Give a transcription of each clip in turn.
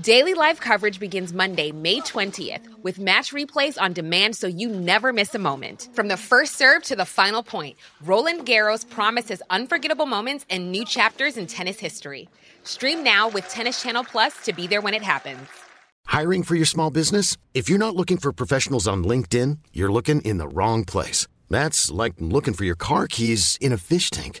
Daily live coverage begins Monday, May 20th, with match replays on demand so you never miss a moment. From the first serve to the final point, Roland Garros promises unforgettable moments and new chapters in tennis history. Stream now with Tennis Channel Plus to be there when it happens. Hiring for your small business? If you're not looking for professionals on LinkedIn, you're looking in the wrong place. That's like looking for your car keys in a fish tank.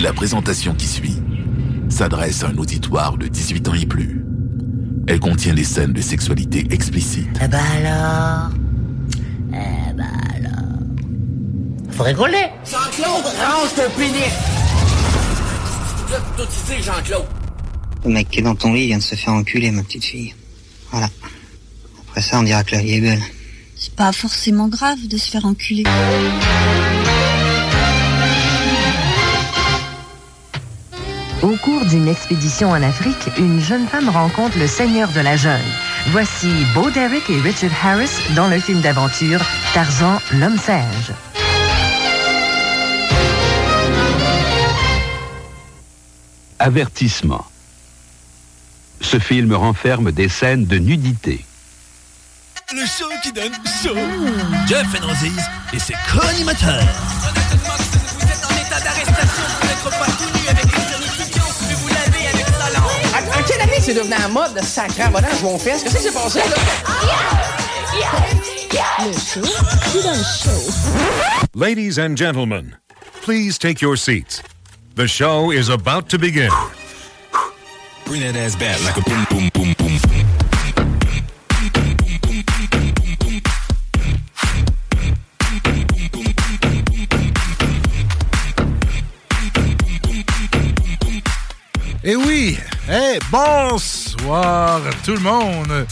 La présentation qui suit s'adresse à un auditoire de 18 ans et plus. Elle contient des scènes de sexualité explicite. Eh ben alors? Eh ben alors? Faut rigoler Jean-Claude, range ton pénis! Tout ici, Jean-Claude. Le mec qui est dans ton lit vient de se faire enculer, ma petite fille. Voilà. Après ça, on dira que la vie est belle. C'est pas forcément grave de se faire enculer. Au cours d'une expédition en Afrique, une jeune femme rencontre le seigneur de la jungle. Voici Bo Derek et Richard Harris dans le film d'aventure Tarzan, l'homme sage. Avertissement. Ce film renferme des scènes de nudité. Le show qui donne chaud. Jeff Enrosiz et ses co-animateurs. C'est devenu un mode de sacré en modèle mon fils? Qu'est-ce qui s'est passé là? Le show qui donne chaud. Ladies and gentlemen, please take your seats. The show is about to begin. Bring that ass back like a boom, boom, boom, boom. Eh, bonsoir tout le monde!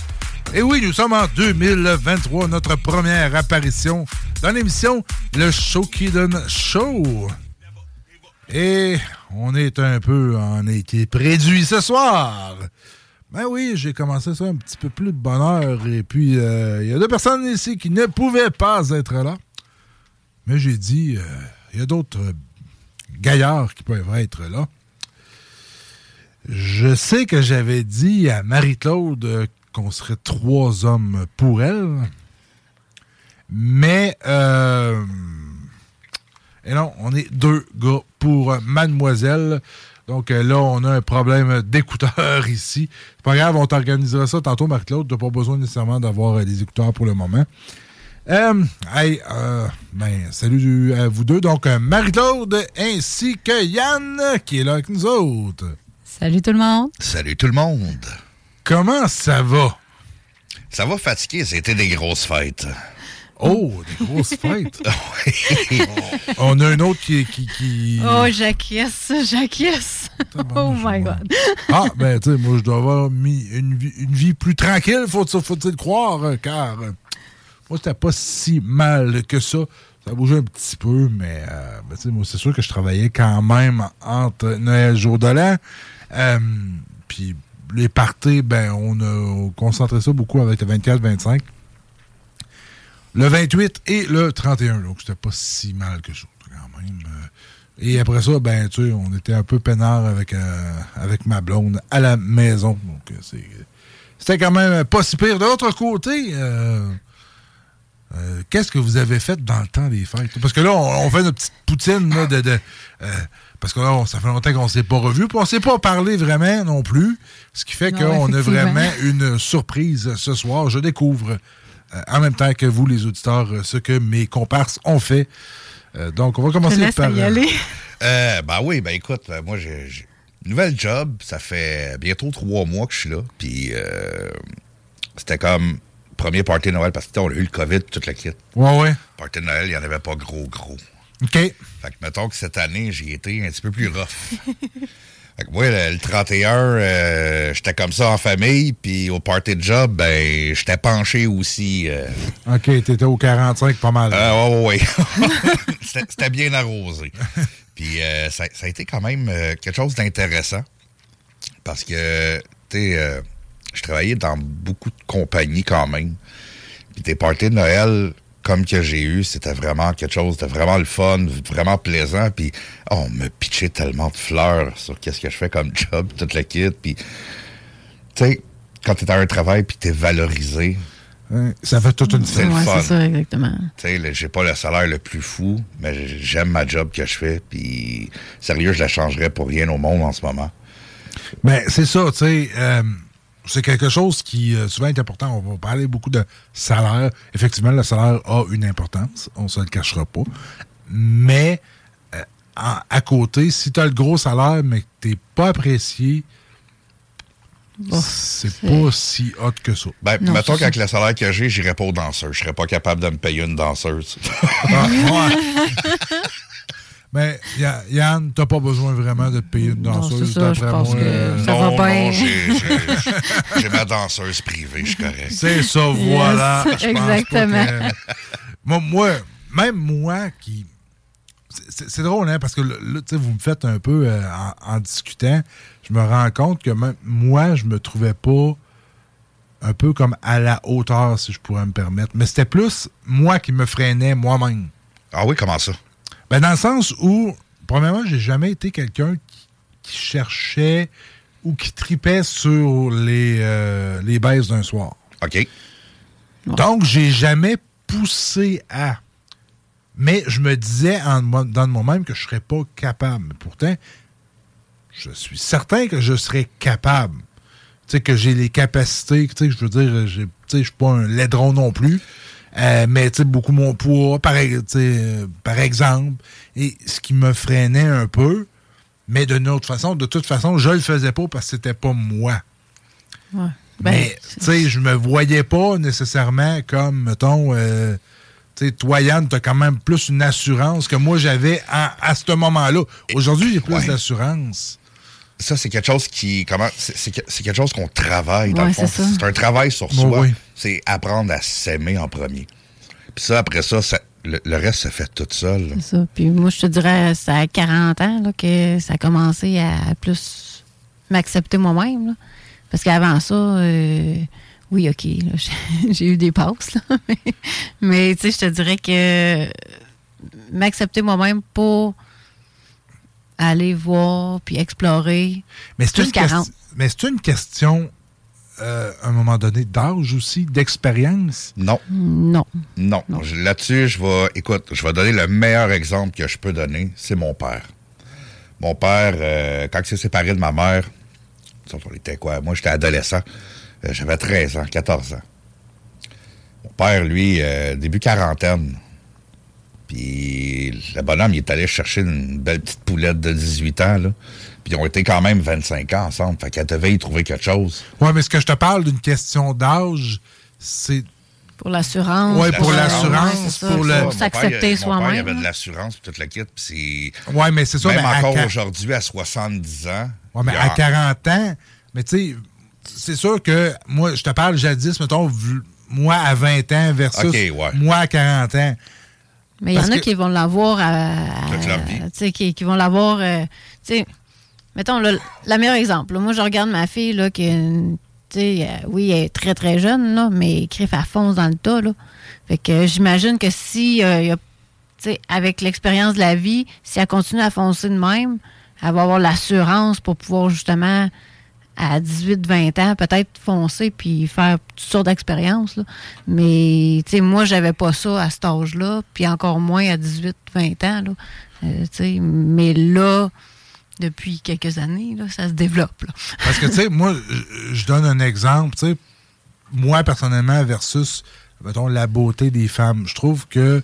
Eh oui, nous sommes en 2023, notre première apparition dans l'émission Le donne show. Et on est un peu en été préduit ce soir. Ben oui, j'ai commencé ça un petit peu plus de bonheur. Et puis, euh, il y a deux personnes ici qui ne pouvaient pas être là. Mais j'ai dit, euh, il y a d'autres gaillards qui peuvent être là. Je sais que j'avais dit à Marie-Claude euh, qu'on serait trois hommes pour elle. Mais, euh, et non, on est deux gars pour euh, Mademoiselle. Donc euh, là, on a un problème d'écouteurs ici. C'est pas grave, on t'organisera ça tantôt, Marie-Claude. T'as pas besoin nécessairement d'avoir des écouteurs pour le moment. Hey, ben, salut à vous deux. Donc, Marie-Claude ainsi que Yann qui est là avec nous autres. Salut tout le monde. Salut tout le monde. Comment ça va? Ça va fatiguer, c'était des grosses fêtes. Oh, des grosses fêtes. On a un autre qui. qui, qui... Oh, j'acquiesce, j'acquiesce. Oh my God. Ah, ben, tu sais, moi, je dois avoir mis une vie, une vie plus tranquille, faut-il faut le croire, euh, car euh, moi, c'était pas si mal que ça. Ça bougeait un petit peu, mais euh, ben, tu sais, moi, c'est sûr que je travaillais quand même entre Noël et Jour de l'An. Euh, Puis les parties, ben, on a concentré ça beaucoup avec le 24-25. Le 28 et le 31. Donc, c'était pas si mal que ça, quand même. Euh, Et après ça, ben, tu sais, on était un peu peinard avec, euh, avec ma blonde à la maison. Donc, c'était quand même pas si pire. De l'autre côté, euh, qu'est-ce que vous avez fait dans le temps des fêtes? Parce que là, on, fait notre petite poutine là, de. Parce que là, on- ça fait longtemps qu'on ne s'est pas revu, puis on ne s'est pas parlé vraiment non plus. Ce qui fait qu'on a vraiment une surprise ce soir. Je découvre euh, en même temps que vous, les auditeurs, euh, ce que mes comparses ont fait. Euh, donc, on va commencer par. Euh, ben oui, ben écoute, euh, moi, j'ai nouvelle job. Ça fait bientôt trois mois que je suis là. Puis euh, c'était comme premier party de Noël parce que tu sais, on a eu le COVID, toute la kit. Ouais, ouais. Party de Noël, il n'y en avait pas gros, gros. OK. Fait que mettons que cette année, j'ai été un petit peu plus rough. fait que moi, le, le 31, euh, j'étais comme ça en famille, puis au party de job, ben, j'étais penché aussi. euh, OK, t'étais au 45 pas mal. euh, ouais, ouais, ouais. C'était bien arrosé. Puis euh, ça, ça a été quand même quelque chose d'intéressant. Parce que, tu sais, je travaillais dans beaucoup de compagnies quand même. Puis tes parties de Noël, comme que j'ai eu, c'était vraiment quelque chose de vraiment le fun, vraiment plaisant. Puis oh, on me pitchait tellement de fleurs sur qu'est-ce que je fais comme job, toute la kit. Puis, tu sais, quand t'es à un travail puis t'es valorisé, Ça fait toute une le Ouais, c'est ça, exactement. Tu sais, j'ai pas le salaire le plus fou, mais j'aime ma job que je fais. Puis, sérieux, je la changerais pour rien au monde en ce moment. Ben, c'est ça, tu sais. euh, c'est quelque chose qui euh, souvent est important. On va parler beaucoup de salaire. Effectivement, le salaire a une importance. On se le cachera pas. Mais euh, en- à côté, si tu as le gros salaire, mais que tu pas apprécié, c'est pas si hot que ça. Ben, mettons qu'avec le salaire que j'ai, j'irais pas aux danseurs. Je serais pas capable de me payer une danseuse. Ah. Mais Ya- Yann, t'as pas besoin vraiment de te payer une danseuse. c'est ça, je pense moi, que euh, ça va non, bien. non, j'ai- ma danseuse privée, je suis correct. C'est ça, voilà. Yes, Je pense pas exactement. que- moi, moi, même moi qui. c'est- drôle, hein, parce que là, là, tu sais, vous me faites un peu euh, en, en discutant, je me rends compte que même moi, je me trouvais pas un peu comme à la hauteur, si je pourrais me permettre. Mais c'était plus moi qui me freinais moi-même. Ah oui, comment ça? Ben, dans le sens où, premièrement, j'ai jamais été quelqu'un qui, qui cherchait ou qui tripait sur les, euh, les baisses d'un soir. OK. Donc, j'ai jamais poussé à. Mais je me disais en, moi- dans moi-même que je serais pas capable. Pourtant, je suis certain que je serais capable. Tu sais, que j'ai les capacités, tu sais, je veux dire, j'ai- tu sais, je suis pas un laidron non plus. Euh, mais tu sais, beaucoup mon poids, par, euh, exemple. Et ce qui me freinait un peu, mais d'une autre façon, de toute façon, je le faisais pas parce que c'était pas moi. Ouais. Ben, Mais, tu sais, je me voyais pas nécessairement comme, mettons, euh, tu sais, toi, Yann, t'as quand même plus une assurance que moi, j'avais à, à ce moment-là. Aujourd'hui, j'ai plus Ouais. d'assurance. Ça, c'est quelque chose qui. Comment C'est c'est que- c'est quelque chose qu'on travaille, dans Ouais, le fond. c'est un travail sur Bon, soi. oui. C'est apprendre à s'aimer en premier. Puis ça, après ça, ça- le, le reste se fait tout seul. C'est ça. Puis moi, je te dirais, c'est à 40 ans là, que ça a commencé à plus m'accepter moi-même. là. Parce qu'avant ça, euh, oui, OK, j'ai eu des passes. là, mais mais, tu sais, je te dirais que m'accepter moi-même pour aller voir puis explorer. Mais c'est une, 40. question- mais c'est une question, euh, à un moment donné, d'âge aussi, d'expérience? Non. Non. Non. Là-dessus, je vais. Écoute, je vais donner le meilleur exemple que je peux donner. C'est mon père. Mon père, euh, quand il s'est séparé de ma mère, on était quoi? Moi, j'étais adolescent. Euh, J'avais 13 ans, 14 ans. Mon père, lui, euh, début quarantaine. Puis le bonhomme, il est allé chercher une belle petite poulette de 18 ans, là. Puis ils ont été quand même 25 ans ensemble. Fait qu'elle devait y trouver quelque chose. Oui, mais ce que je te parle d'une question d'âge, c'est Pour l'assurance. Ouais, pour l'assurance, ouais, pour le- s'accepter père, il soi-même. avait de l'assurance puis toute la kit. Puis c'est... Ouais, mais c'est ça, Même mais encore aujourd'hui, à 70 ans. Ouais, mais y à a- 40 ans, mais tu sais, c'est sûr que moi, je te parle jadis, mettons, moi à 20 ans versus ouais. moi à 40 ans. Mais il y en a qui vont l'avoir à. Tu sais, qui, qui vont l'avoir. euh, mettons, le, le meilleur exemple. moi, je regarde ma fille, là, qui. euh, oui, elle est très, très jeune, là, mais crif, elle fonce dans le tas, là. Fait que euh, j'imagine que si, euh, y a- avec l'expérience de la vie, si elle continue à foncer de même, elle va avoir l'assurance pour pouvoir justement, à 18-20 ans, peut-être foncer puis faire toutes sortes d'expériences. là. Mais, tu sais, moi, j'avais pas ça à cet âge-là, puis encore moins à 18-20 ans. Là. Euh, tu sais, mais là, depuis quelques années, là, ça se développe. là. Parce que, tu sais, moi, je- donne un exemple, tu sais, moi, personnellement, versus mettons, la beauté des femmes. Je trouve que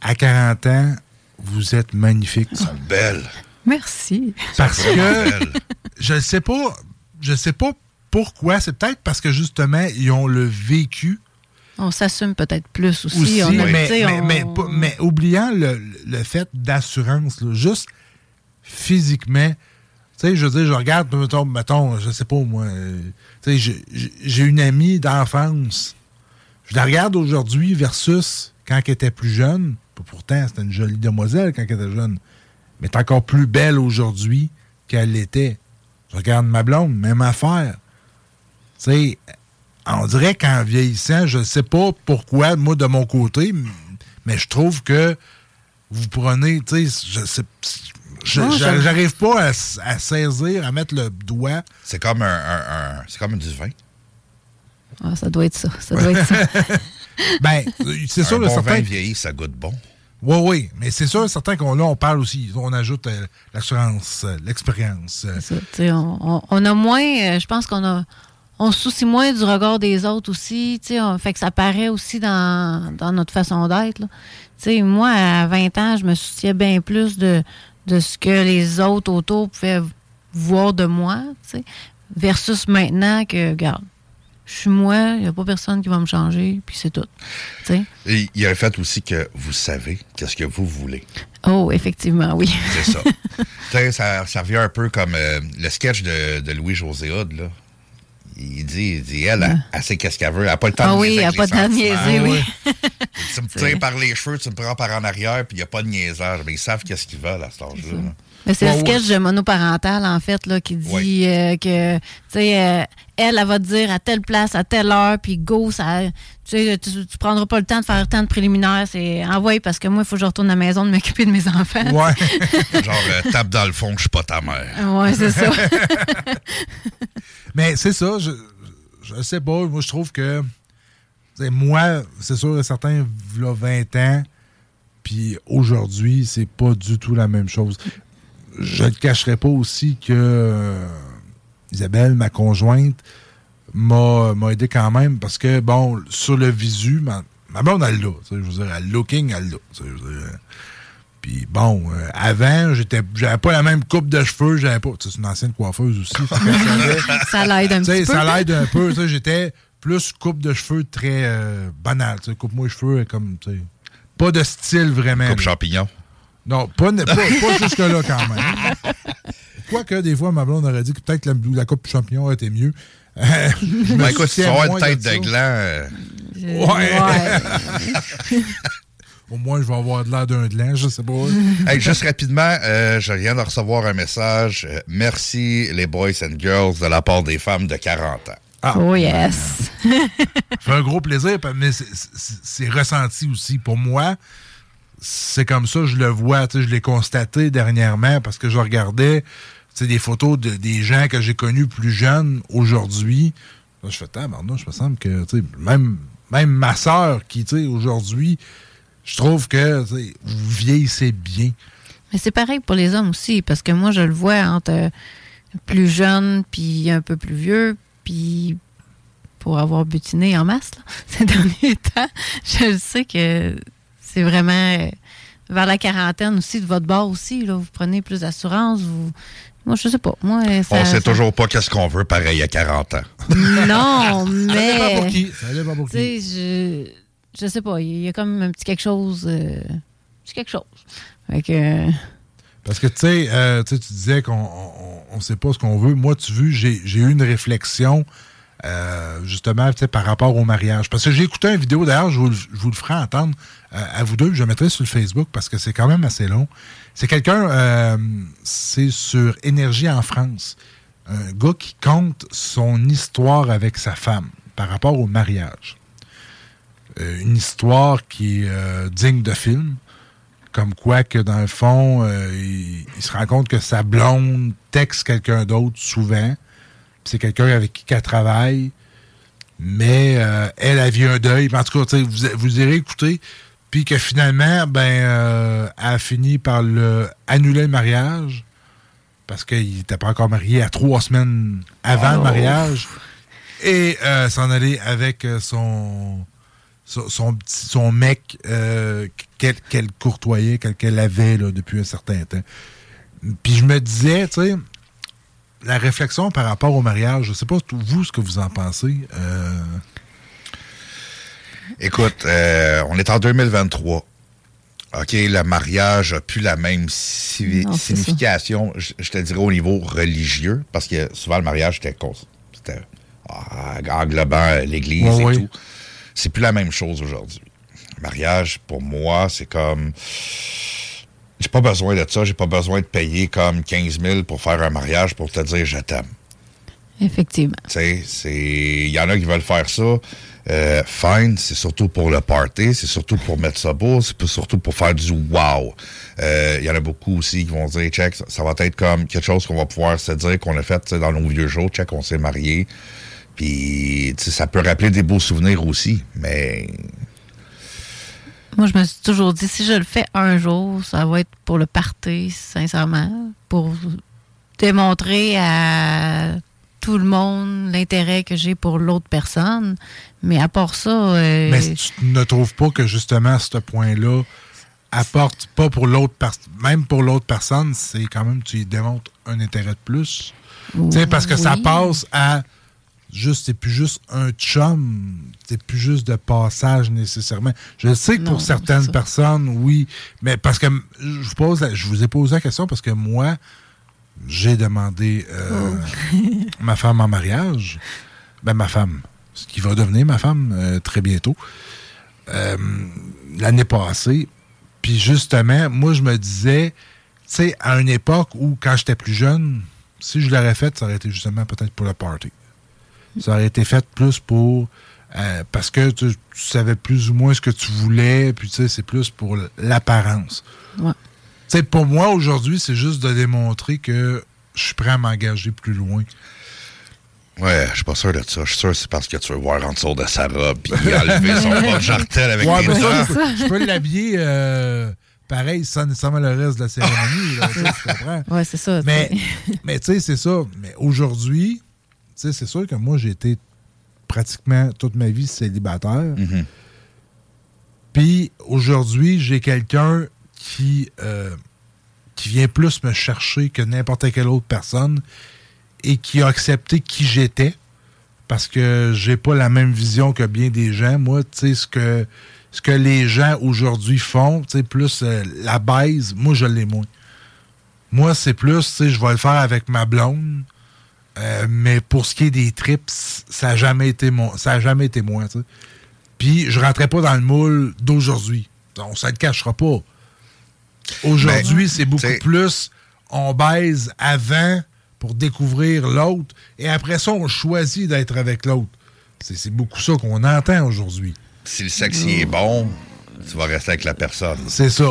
à 40 ans, vous êtes magnifiques. Elles sont belles. Merci. Parce que je ne sais pas, je sais pas pourquoi. C'est peut-être parce que justement, ils ont le vécu. On s'assume peut-être plus aussi. aussi on a- mais, mais, on- mais pas- mais oubliant le, le fait d'assurance, juste physiquement. Tu sais, je veux dire, je regarde, mettons, mettons je sais pas moi, euh, tu sais, j'ai- une amie d'enfance. Je la regarde aujourd'hui versus quand elle était plus jeune. Pourtant, c'était une jolie demoiselle quand elle était jeune. Mais elle est encore plus belle aujourd'hui qu'elle l'était. Regarde ma blonde, même affaire. Tu sais, on dirait qu'en vieillissant, je ne sais pas pourquoi, moi, de mon côté, mais je trouve que vous prenez, tu sais, je sais. J'arrive pas à, saisir, à mettre le doigt. C'est comme un, un- un- c'est comme du vin. Ah, ça doit être ça. Ça doit être ça. ben, c'est sûr, un le bon certain. vin vieilli, ça goûte bon. Oui, oui, mais c'est sûr, certain qu'on là, on parle aussi, on ajoute euh, l'assurance, euh, l'expérience. euh, on, a moins, je pense qu'on a, on se soucie moins du regard des autres aussi. on- fait que ça paraît aussi dans, dans notre façon d'être. moi, à 20 ans, je me souciais bien plus de, de ce que les autres autour pouvaient voir de moi, versus maintenant que, regarde, je suis moi, il n'y a pas personne qui va me changer, puis c'est tout. tu sais? Et il y a le fait aussi que vous savez qu'est-ce que vous voulez. Oh, effectivement, oui. C'est ça. Ça, ça revient un peu comme euh, le sketch de, de Louis-José là. Il dit, il dit elle, elle, elle sait qu'est-ce qu'elle veut. Elle n'a pas le temps Ah de oui, niaiser elle avec a pas le temps de sentiments. niaiser, oui. Tu me tires par les cheveux, tu me prends par en arrière, puis il n'y a pas de niaisage. Mais ils savent qu'est-ce qu'ils veulent à cet âge-là. C'est Ouais, le sketch de monoparental, en fait, là, qui dit euh, que, tu sais, euh, elle, elle va te dire à telle place, à telle heure, puis go, ça, tu tu, prendras pas le temps de faire tant de préliminaires. C'est envoyé parce que moi, il faut que je retourne à la maison de m'occuper de mes enfants. Genre, euh, tape dans le fond que je suis pas ta mère. Ouais, c'est ça. Mais c'est ça, je, je sais pas. Moi, je trouve que. tu sais, Moi, c'est sûr, certains, là, 20 ans, puis aujourd'hui, c'est pas du tout la même chose. Je ne cacherai pas aussi que euh, Isabelle, ma conjointe, m'a aidé quand même parce que, bon, sur le visu, ma, ma blonde, elle l'a. Je veux dire, elle looking, elle l'a. Puis bon, euh, avant, j'étais, j'avais pas la même coupe de cheveux, j'avais pas. C'est une ancienne coiffeuse aussi. ça l'aide un petit peu. Ça l'aide un peu. J'étais plus coupe de cheveux très euh, banale. Coupe-moi les cheveux comme. tu sais, Pas de style vraiment. Coupe champignon. Non, pas, pas, pas jusque-là quand même. Quoique, des fois, ma blonde aurait dit que peut-être la, la coupe champignon était mieux. Euh, Ben, écoute, tu vas avoir une tête de ça. de gland. euh, Ouais. Au moins, je vais avoir de l'air d'un gland, je sais pas. Hey, juste rapidement, euh, je viens de recevoir un message. Euh, merci les boys and girls de la part des femmes de 40 ans. Ah. Oh yes. fait un gros plaisir, mais c'est ressenti aussi. Pour moi, c'est comme ça, je le vois. Je l'ai constaté dernièrement parce que je regardais des photos de, des gens que j'ai connus plus jeunes aujourd'hui. Je fais, tabarnouche, je me semble que même, même ma soeur qui, aujourd'hui, je trouve que vous vieillissez bien. Mais c'est pareil pour les hommes aussi, parce que moi, je le vois entre plus jeune puis un peu plus vieux, puis pour avoir butiné en masse ces derniers temps, je sais que c'est vraiment euh, vers la quarantaine aussi, de votre bord aussi, là, vous prenez plus d'assurance, vous... Moi, je sais pas. Moi, ça, On sait ça- toujours pas qu'est-ce qu'on veut pareil à 40 ans. Non, mais... Ça pour qui? Ça pour je, je sais pas, il y a comme un petit quelque chose... euh, petit quelque chose. Fait que... Parce que, tu sais, euh, tu sais, tu disais qu'on on, on sait pas ce qu'on veut. Moi, tu veux, j'ai j'ai eu une réflexion, euh, justement, par rapport au mariage. Parce que j'ai écouté une vidéo, d'ailleurs, je vous, le- je vous le ferai entendre à vous deux. Je mettrai sur le Facebook parce que c'est quand même assez long. C'est quelqu'un, euh, c'est sur Énergie en France. Un gars qui compte son histoire avec sa femme par rapport au mariage. Euh, une histoire qui est euh, digne de film. Comme quoi que dans le fond, il, se rend compte que sa blonde texte quelqu'un d'autre souvent. C'est quelqu'un avec qui elle travaille. Mais elle a vu un deuil. En tout cas, vous, vous irez. Puis que finalement, ben, euh, elle a fini par le annuler le mariage. Parce qu'il n'était pas encore marié à trois semaines avant le Oh. mariage. Et euh, s'en aller avec euh, son son, son, son mec euh, qu'elle courtoyait, qu'elle avait là, depuis un certain temps. Puis je me disais, tu sais, la réflexion par rapport au mariage, je sais pas vous ce que vous en pensez. euh, Écoute, euh, on est en 2023. OK, le mariage a plus la même si- Non, c'est signification, je, je te dirais, au niveau religieux, parce que souvent, le mariage, c'était ah, englobant euh, l'Église et tout. C'est plus la même chose aujourd'hui. Le mariage, pour moi, c'est comme... J'ai pas besoin de ça. J'ai pas besoin de payer comme 15 000 pour faire un mariage pour te dire « je t'aime ». Effectivement. Il y en a qui veulent faire ça. Euh, fine, c'est surtout pour le party, c'est surtout pour mettre ça beau, c'est surtout pour faire du wow. Euh, Il y en a beaucoup aussi qui vont dire, check, ça, ça va être comme quelque chose qu'on va pouvoir se dire qu'on a fait dans nos vieux jours, check, on s'est marié. Puis, ça peut rappeler des beaux souvenirs aussi, mais Moi, je me suis toujours dit, si je le fais un jour, ça va être pour le party, sincèrement, pour démontrer à tout le monde l'intérêt que j'ai pour l'autre personne. Mais à part ça, euh, Mais tu ne trouves pas que justement ce point-là apporte pas pour l'autre personne, même pour l'autre personne, c'est quand même, tu y démontres un intérêt de plus. Parce que ça passe à juste, c'est plus juste un chum, c'est plus juste de passage nécessairement. Je sais que Non, pour certaines personnes, oui, mais parce que je vous, pose, je vous ai posé la question parce que moi, j'ai demandé euh, Oh. ma femme en mariage. Ben, ma femme, ce qui va devenir ma femme euh, très bientôt. Euh, L'année passée. Puis justement, moi, je me disais, tu sais, à une époque où, quand j'étais plus jeune, si je l'aurais fait, ça aurait été justement peut-être pour le party. Ça aurait été fait plus pour. parce que tu, tu savais plus ou moins ce que tu voulais, puis tu sais, c'est plus pour l'apparence. Ouais. Tu sais, pour moi, aujourd'hui, c'est juste de démontrer que je suis prêt à m'engager plus loin. ouais, je suis pas sûr de ça. Je suis sûr que c'est parce que tu veux voir en dessous de sa robe puis enlever son bas de jartel avec Ouais, les mais ça, dents. je peux, l'habiller euh, pareil sans nécessairement le reste de la cérémonie. là, tu comprends? Ouais, c'est ça. Mais, tu sais. mais tu sais, c'est ça. Mais aujourd'hui, tu sais, c'est sûr que moi, j'ai été pratiquement toute ma vie célibataire. Mhm. Puis aujourd'hui, j'ai quelqu'un qui, euh, qui vient plus me chercher que n'importe quelle autre personne et qui a accepté qui j'étais parce que j'ai pas la même vision que bien des gens. Moi, tu sais, ce que, ce que les gens aujourd'hui font, tu sais, plus euh, la baise, moi, je l'ai moins. Moi, c'est plus, tu sais, je vais le faire avec ma blonde, euh, mais pour ce qui est des trips, ça n'a jamais été mon, ça a jamais été moi. Puis je rentrais pas dans le moule d'aujourd'hui. On ne le cachera pas. Aujourd'hui, Ben, c'est beaucoup plus on baise avant pour découvrir l'autre et après ça, on choisit d'être avec l'autre. C'est beaucoup ça qu'on entend aujourd'hui. Si le sexe y est bon, tu vas rester avec la personne. C'est ça.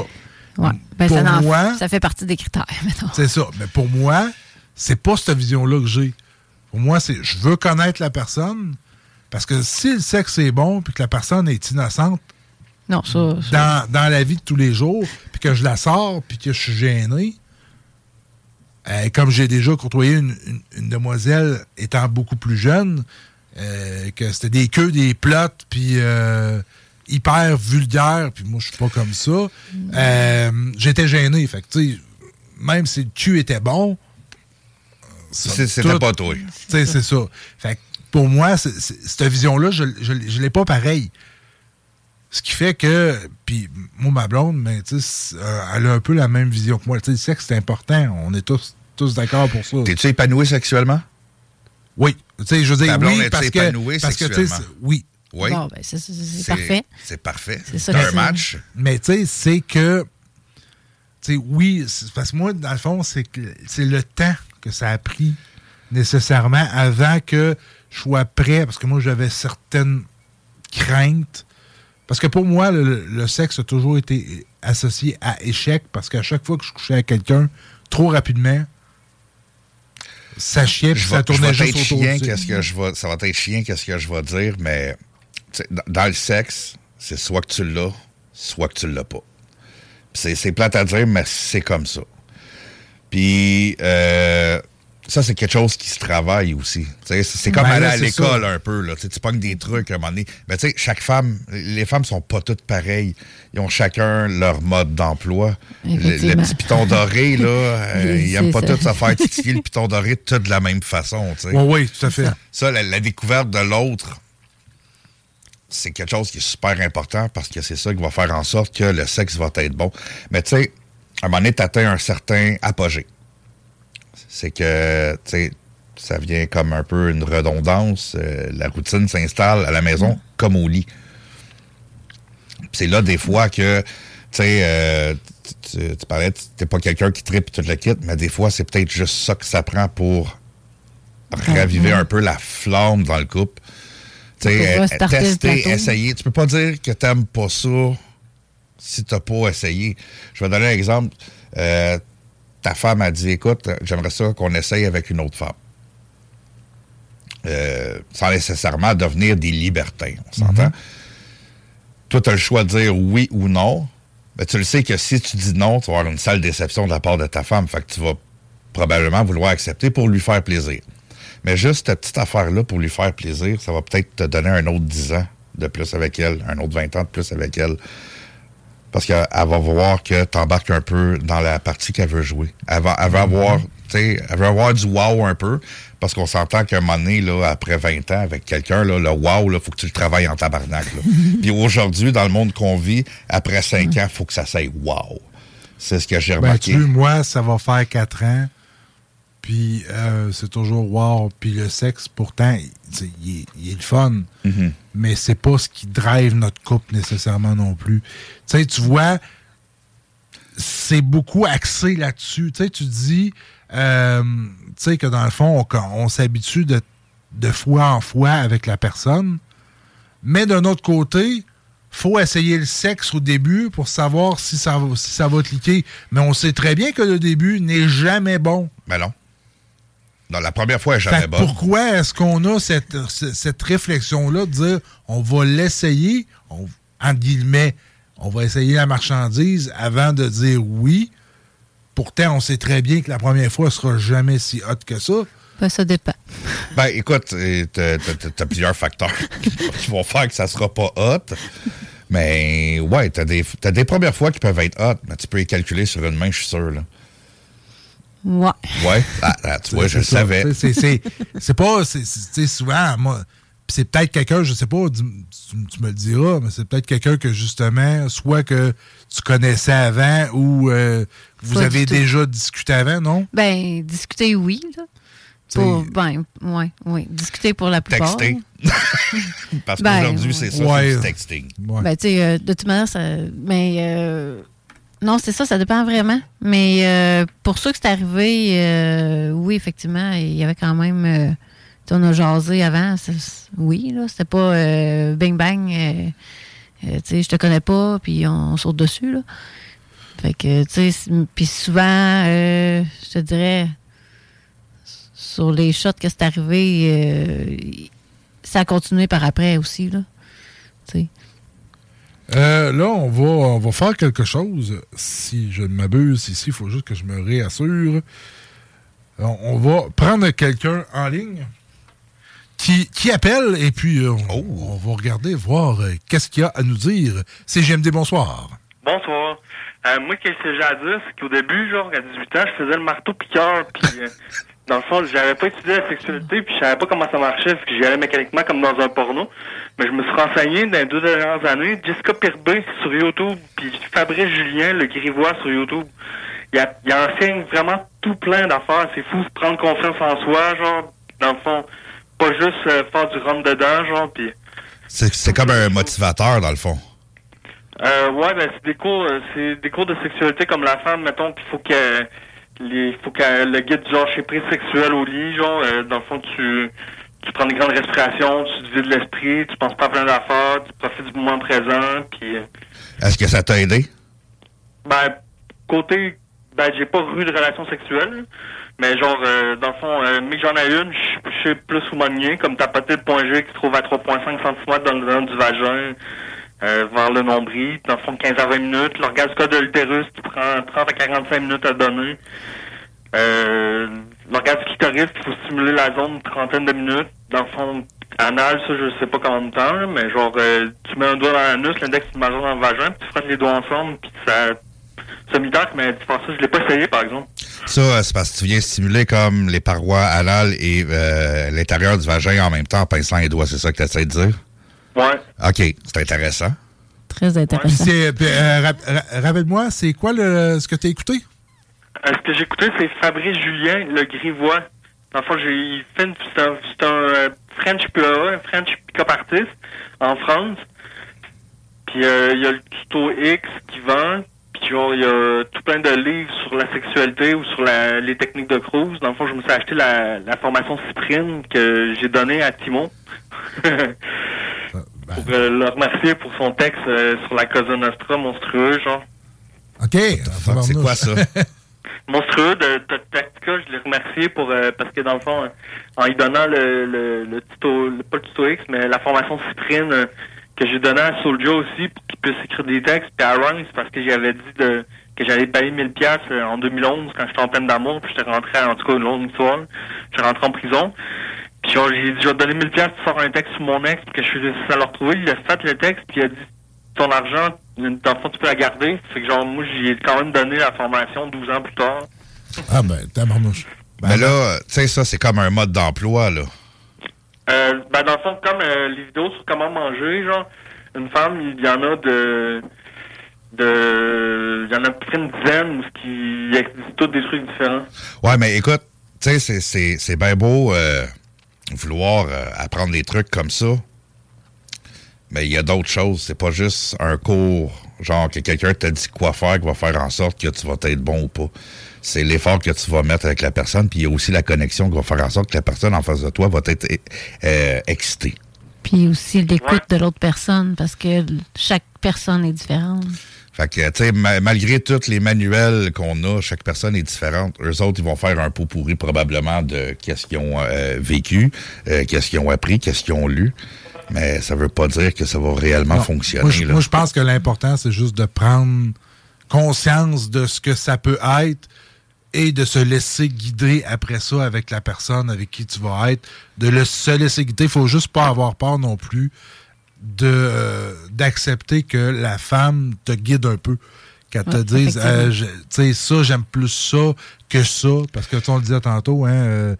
Ouais. Ben, Pour ça, moi- ça fait partie des critères, mettons. C'est ça. Mais pour moi, c'est pas cette vision-là que j'ai. Pour moi, c'est je veux connaître la personne parce que si le sexe est bon puis que la personne est innocente Non, ça. ça- dans, dans la vie de tous les jours, puis que je la sors, puis que je suis gêné, euh, comme j'ai déjà côtoyé une, une- une demoiselle étant beaucoup plus jeune, euh, que c'était des queues, des plottes, puis euh, hyper vulgaire, puis moi, je suis pas comme ça, euh, j'étais gêné. Fait que, tu sais, même si le cul était bon, C'est- C'était pas toi. c'est ça. Fait que pour moi, cette vision-là, je ne l'ai pas pareil. Ce qui fait que, puis moi, ma blonde, mais, euh, elle a un peu la même vision que moi. Tu sais, le sexe, c'est important. On est tous, tous d'accord pour ça. T'es-tu épanoui sexuellement? Oui. Tu sais, je veux dire, oui, parce que, parce que, oui. Oui. Bon, ben, c'est- parfait. C'est parfait. C'est un match? Mais tu sais, c'est que. Tu sais, oui, parce que moi, dans le fond, c'est que c'est le temps que ça a pris nécessairement avant que je sois prêt, parce que moi, j'avais certaines craintes. Parce que pour moi, le, le sexe a toujours été associé à échec, parce qu'à chaque fois que je couchais avec quelqu'un, trop rapidement, ça chiait, puis Je ça je tournait juste autour chien, du- qu'est-ce que je vais, ça va être chien, qu'est-ce que je vais dire, mais dans, dans le sexe, c'est soit que tu l'as, soit que tu l'as pas. C'est plate à dire, mais c'est comme ça. Puis, euh, ça, c'est quelque chose qui se travaille aussi. C'est comme Ben aller là, à l'école un peu. Là. Tu sais, tu pognes des trucs à un moment donné. Mais tu sais, chaque femme, les femmes sont pas toutes pareilles. Ils ont chacun leur mode d'emploi. Le, petit piton doré, là, euh, ils C'est aiment pas tous se faire titiller le piton doré tout de la même façon. Oui, oui, tout à fait. Ça, la, la découverte de l'autre, c'est quelque chose qui est super important parce que c'est ça qui va faire en sorte que le sexe va être bon. Mais tu sais, à un moment donné, tu atteins un certain apogée. C'est que, ça vient comme un peu une redondance. euh, la routine s'installe à la maison comme au lit. C'est là, des fois, que, tu sais, euh, tu, tu- parlais, tu n'es pas quelqu'un qui tripe tout le kit, mais des fois, c'est peut-être juste ça que ça prend pour raviver un peu la flamme dans le couple. Tu sais, Pour euh, tester, essayer. Tu peux pas dire que t'aimes pas ça si t'as pas essayé. Je vais donner un exemple. Euh, ta femme a dit, écoute, j'aimerais ça qu'on essaye avec une autre femme. Euh, sans nécessairement devenir des libertins, on s'entend? Toi, tu as le choix de dire oui ou non. Ben, tu le sais que si tu dis non, tu vas avoir une sale déception de la part de ta femme. Fait que tu vas probablement vouloir accepter pour lui faire plaisir. Mais juste cette petite affaire-là pour lui faire plaisir, ça va peut-être te donner un autre 10 ans de plus avec elle, un autre 20 ans de plus avec elle. Parce qu'elle elle va voir que tu embarques un peu dans la partie qu'elle veut jouer. Elle va, elle va avoir, tu sais, elle veut avoir du wow un peu. Parce qu'on s'entend qu'à un moment donné, là, après 20 ans, avec quelqu'un, là, le wow, il faut que tu le travailles en tabarnak. là. Puis aujourd'hui, dans le monde qu'on vit, après 5 ans, il faut que ça s'aille wow. C'est ce que j'ai Ben, remarqué. tu moi, ça va faire quatre ans. Puis euh, c'est toujours wow. Puis le sexe, pourtant, il, il est, le fun. Mhm. Mais c'est pas ce qui drive notre couple nécessairement non plus. Tu sais, tu vois, c'est beaucoup axé là-dessus. Tu sais, tu dis, euh, que dans le fond, on, on s'habitue de, de fois en fois avec la personne. Mais d'un autre côté, faut essayer le sexe au début pour savoir si ça, va- si ça va cliquer. Mais on sait très bien que le début n'est jamais bon. Ben non. Non, la première fois, elle est Fait jamais bonne. pourquoi est-ce qu'on a cette, ce- cette réflexion-là de dire on va l'essayer, on- entre guillemets, on va essayer la marchandise avant de dire oui. Pourtant, on sait très bien que la première fois sera jamais si hot que ça. Ben, ça dépend. Ben, écoute, euh, t'as plusieurs facteurs qui vont faire que ça sera pas hot. Mais ouais, t'as des, t'as des premières fois qui peuvent être hot, mais tu peux les calculer sur une main, je suis sûr. Là. Ouais. Ouais, ah, ah, tu vois, je ça. savais. C'est c'est- c'est pas. c'est- c'est- tu sais, souvent, moi. c'est peut-être quelqu'un, je sais pas, tu, tu me le diras, mais c'est peut-être quelqu'un que justement, soit que tu connaissais avant ou euh, vous Pas avez tout. déjà discuté avant, non? Ben, discuter, oui. Là. Pour, ben, ouais, oui. Discuter pour la plupart. Texter. Parce Ben, qu'aujourd'hui, c'est ça, ouais. du texting. Ben, tu sais, euh, de toute manière, ça. Mais. euh, non, c'est ça, ça dépend vraiment. Mais euh, pour ceux que c'est arrivé, euh, oui, effectivement, il y avait quand même. euh, on a jasé avant. oui, là. C'était pas bing bang. tu sais, je te connais pas, puis on, saute dessus, là. Fait que, tu sais, puis souvent, je te dirais, sur les shots que c'est arrivé, ça a continué par après aussi, là. Euh, là, on va, on va faire quelque chose. Si je ne m'abuse ici, il faut juste que je me réassure. On, on va prendre quelqu'un en ligne qui, qui appelle et puis euh, on, on va regarder, voir euh, qu'est-ce qu'il y a à nous dire. C'est GMD, bonsoir. Bonsoir. Euh, moi, qu'est-ce que j'ai à dire, c'est qu'au début, genre, à 18 ans, je faisais le marteau-piqueur, puis euh, dans le fond, j'avais pas étudié la sexualité, puis je savais pas comment ça marchait, que j'y allais mécaniquement comme dans un porno. Mais je me suis renseigné dans les deux dernières années. Jessica Pirbé sur YouTube, puis Fabrice Julien, le grivois sur YouTube. Il, a, il enseigne vraiment tout plein d'affaires. C'est fou, prendre confiance en soi, genre, dans le fond, pas juste euh, faire du rhum dedans, genre, puis... C'est c'est comme un motivateur, dans le fond. Euh, ouais, ben c'est des cours, euh, c'est des cours de sexualité comme la femme, mettons, qu'il faut que les, faut que le guide genre chez prise sexuelle au lit, genre, euh, dans le fond, tu, tu prends des grandes respirations, tu te vides l'esprit, tu penses pas à plein d'affaires, tu profites du moment présent, puis, euh, Est-ce que ça t'a aidé? ben, côté, ben, j'ai pas eu de relation sexuelle, mais genre, euh, dans le fond, euh, mais que j'en ai une, je sais plus où m'ennuyer, comme tapoter le point G qui se trouve à 3,5 cm dans le ventre du vagin, euh, vers le nombril, dans le fond, 15 à 20 minutes. L'orgasme de l'utérus qui prend 30 à 45 minutes à donner. Euh, l'orgasme clitoris, il faut stimuler la zone une trentaine de minutes. Dans le fond, anal, ça, je sais pas combien de temps, mais genre, euh, tu mets un doigt dans l'anus, l'index du majeur dans le vagin, puis tu frottes les doigts ensemble, puis ça... Ça m'idole, mais tu penses ça, je l'ai pas essayé, par exemple. Ça, euh, c'est parce que tu viens stimuler comme les parois anales et euh, l'intérieur du vagin en même temps en pinçant les doigts. C'est ça que tu essaies de dire? Ouais. OK, c'est intéressant. Très intéressant. euh, ra- Rappelle-moi, c'est quoi le, ce que tu as écouté? Euh, ce que j'ai écouté, c'est Fabrice Julien, le Grivois. Dans le fond, il fait c'est un, c'est un euh, French PA, un French pick-up artist en France. Puis euh, il y a le tuto X qui vend. Il y a tout plein de livres sur la sexualité ou sur la, les techniques de cruise. Dans le fond, je me suis acheté la, la formation Cyprine que j'ai donnée à Timon. pour euh, le remercier pour son texte euh, sur la Cosa Nostra monstrueux, genre. OK. c'est quoi ça? monstrueux de, Tactica, je l'ai remercié pour euh, parce que dans le fond, euh, en lui donnant le, le, le tuto, le- pas le tuto X, mais la formation Cyprine euh, que j'ai donné à Soulja aussi pour puisse écrire des textes, puis à Run, c'est parce que j'avais dit de que j'allais payer 1000 pièces en 2011 quand j'étais en pleine d'amour, puis j'étais rentré en tout cas une longue histoire. J'étais rentré en prison. Puis j'ai dit je vais te donner 1000 pièces tu sors un texte sur mon ex, puis que je suis réussi à le retrouver, il a fait le texte, puis il a dit ton argent, dans le fond, tu peux la garder. Fait que genre, moi, j'ai quand même donné la formation 12 ans plus tard. Ah ben, tabarnouche. Mais là, tu sais, ça, c'est comme un mode d'emploi, là. Euh, ben, dans le fond, comme euh, les vidéos sur comment manger, genre, une femme, il y en a de... de il y en a une dizaine qui il existe tous des trucs différents. Ouais, mais écoute, tu sais, c'est- c'est c'est bien beau euh, vouloir euh, apprendre des trucs comme ça, mais il y a d'autres choses. C'est pas juste un cours, genre que quelqu'un t'a dit quoi faire, qui va faire en sorte que tu vas être bon ou pas. C'est l'effort que tu vas mettre avec la personne, puis il y a aussi la connexion qui va faire en sorte que la personne en face de toi va être euh, excitée. Puis aussi l'écoute de l'autre personne, parce que chaque personne est différente. Fait que, tu sais, ma- malgré tous les manuels qu'on a, chaque personne est différente. Eux autres, ils vont faire un pot pourri probablement de qu'est-ce qu'ils ont euh, vécu, euh, qu'est-ce qu'ils ont appris, qu'est-ce qu'ils ont lu. Mais ça veut pas dire que ça va réellement Non. fonctionner. Moi, je, là. moi, je pense que l'important, c'est juste de prendre conscience de ce que ça peut être et de se laisser guider après ça avec la personne avec qui tu vas être. De le, se laisser guider. Il faut juste pas avoir peur non plus de euh, d'accepter que la femme te guide un peu. Qu'elle te Ouais, dise, euh, tu sais, ça, j'aime plus ça que ça. Parce que, tu sais, on le disait tantôt, hein, euh,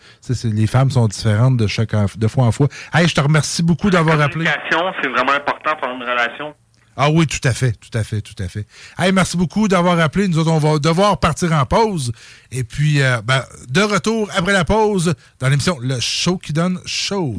les femmes sont différentes de, chaque, de fois en fois. Hey, je te remercie beaucoup d'avoir appelé. communication, c'est vraiment important pour une relation. Ah oui, tout à fait, tout à fait, tout à fait. Hey, merci beaucoup d'avoir appelé. Nous autres, on va devoir partir en pause. Et puis, euh, ben, de retour après la pause dans l'émission Le Show qui donne show.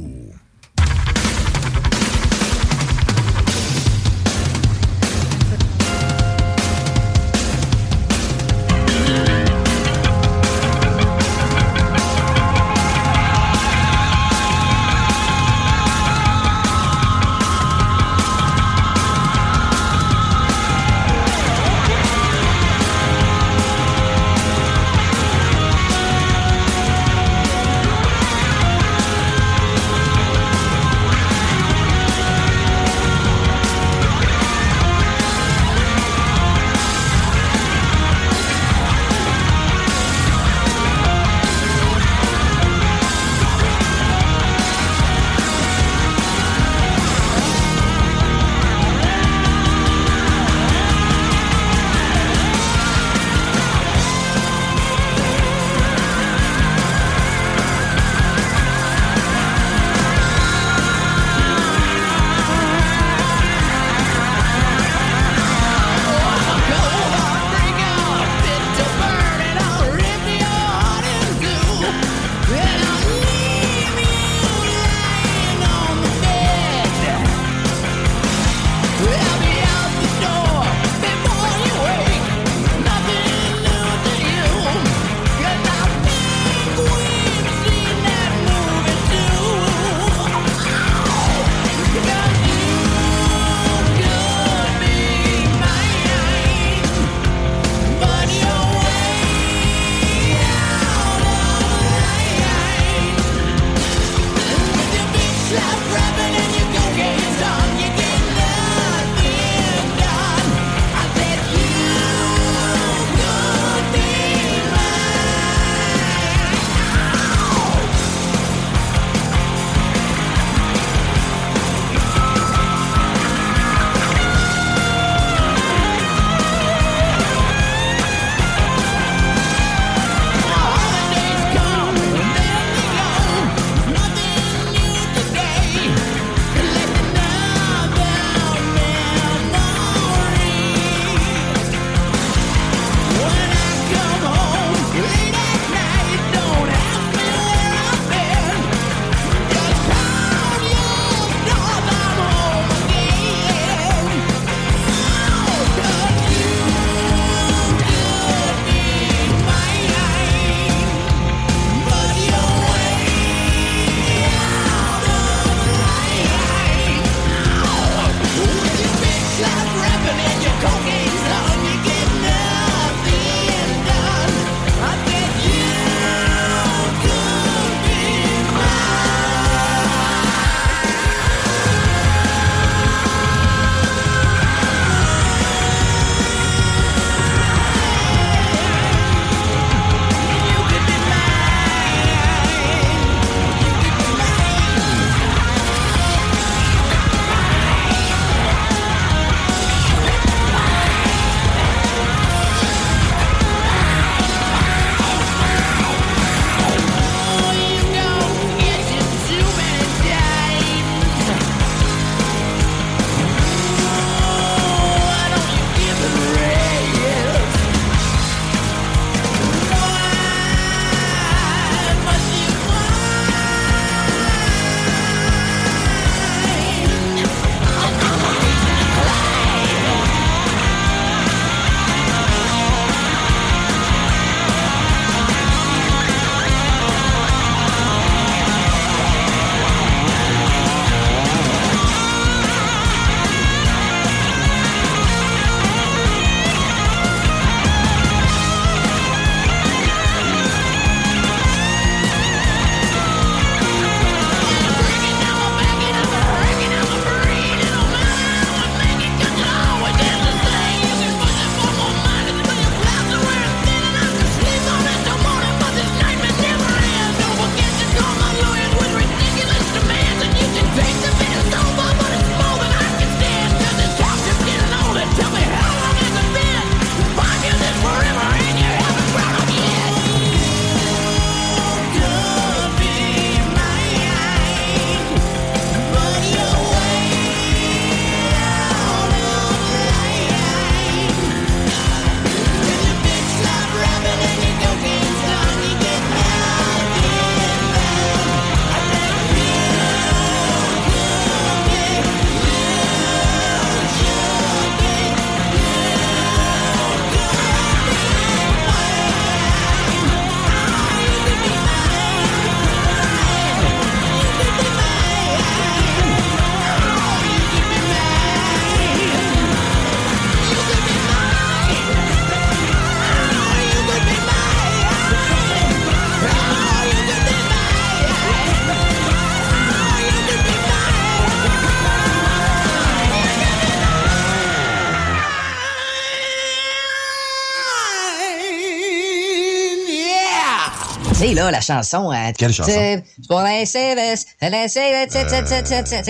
Là, la chanson. euh, Quelle chanson? c'est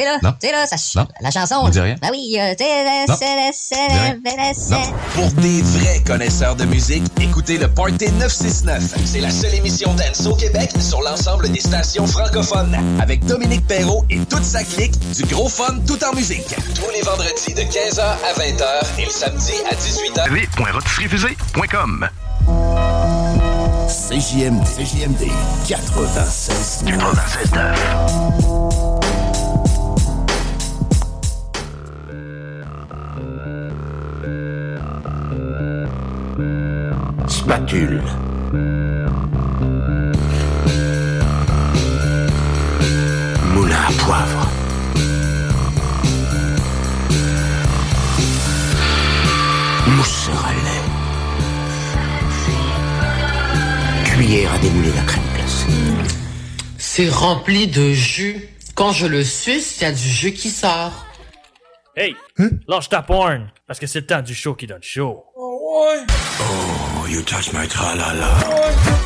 là, non. c'est là, ça, Non. la chanson. On dit rien. Ah oui, euh, Pour des vrais connaisseurs de musique, écoutez le Party 969. C'est la seule émission dance au Québec sur l'ensemble des stations francophones. Avec Dominique Perrault et toute sa clique, du gros fun tout en musique. Tous les vendredis de 15h à 20h et le samedi à 18h. www.rotisseriefusée.com CJMD, CJMD 96 96 Spatule. Moulin à poivre. Mousseur Cuillère à démouler la crème glacée. C'est rempli de jus. Quand je le suce, il y a du jus qui sort. Hey, lâche ta porn, parce que c'est le temps du show qui donne chaud. Oh, you touch my tra-la-la. Oh,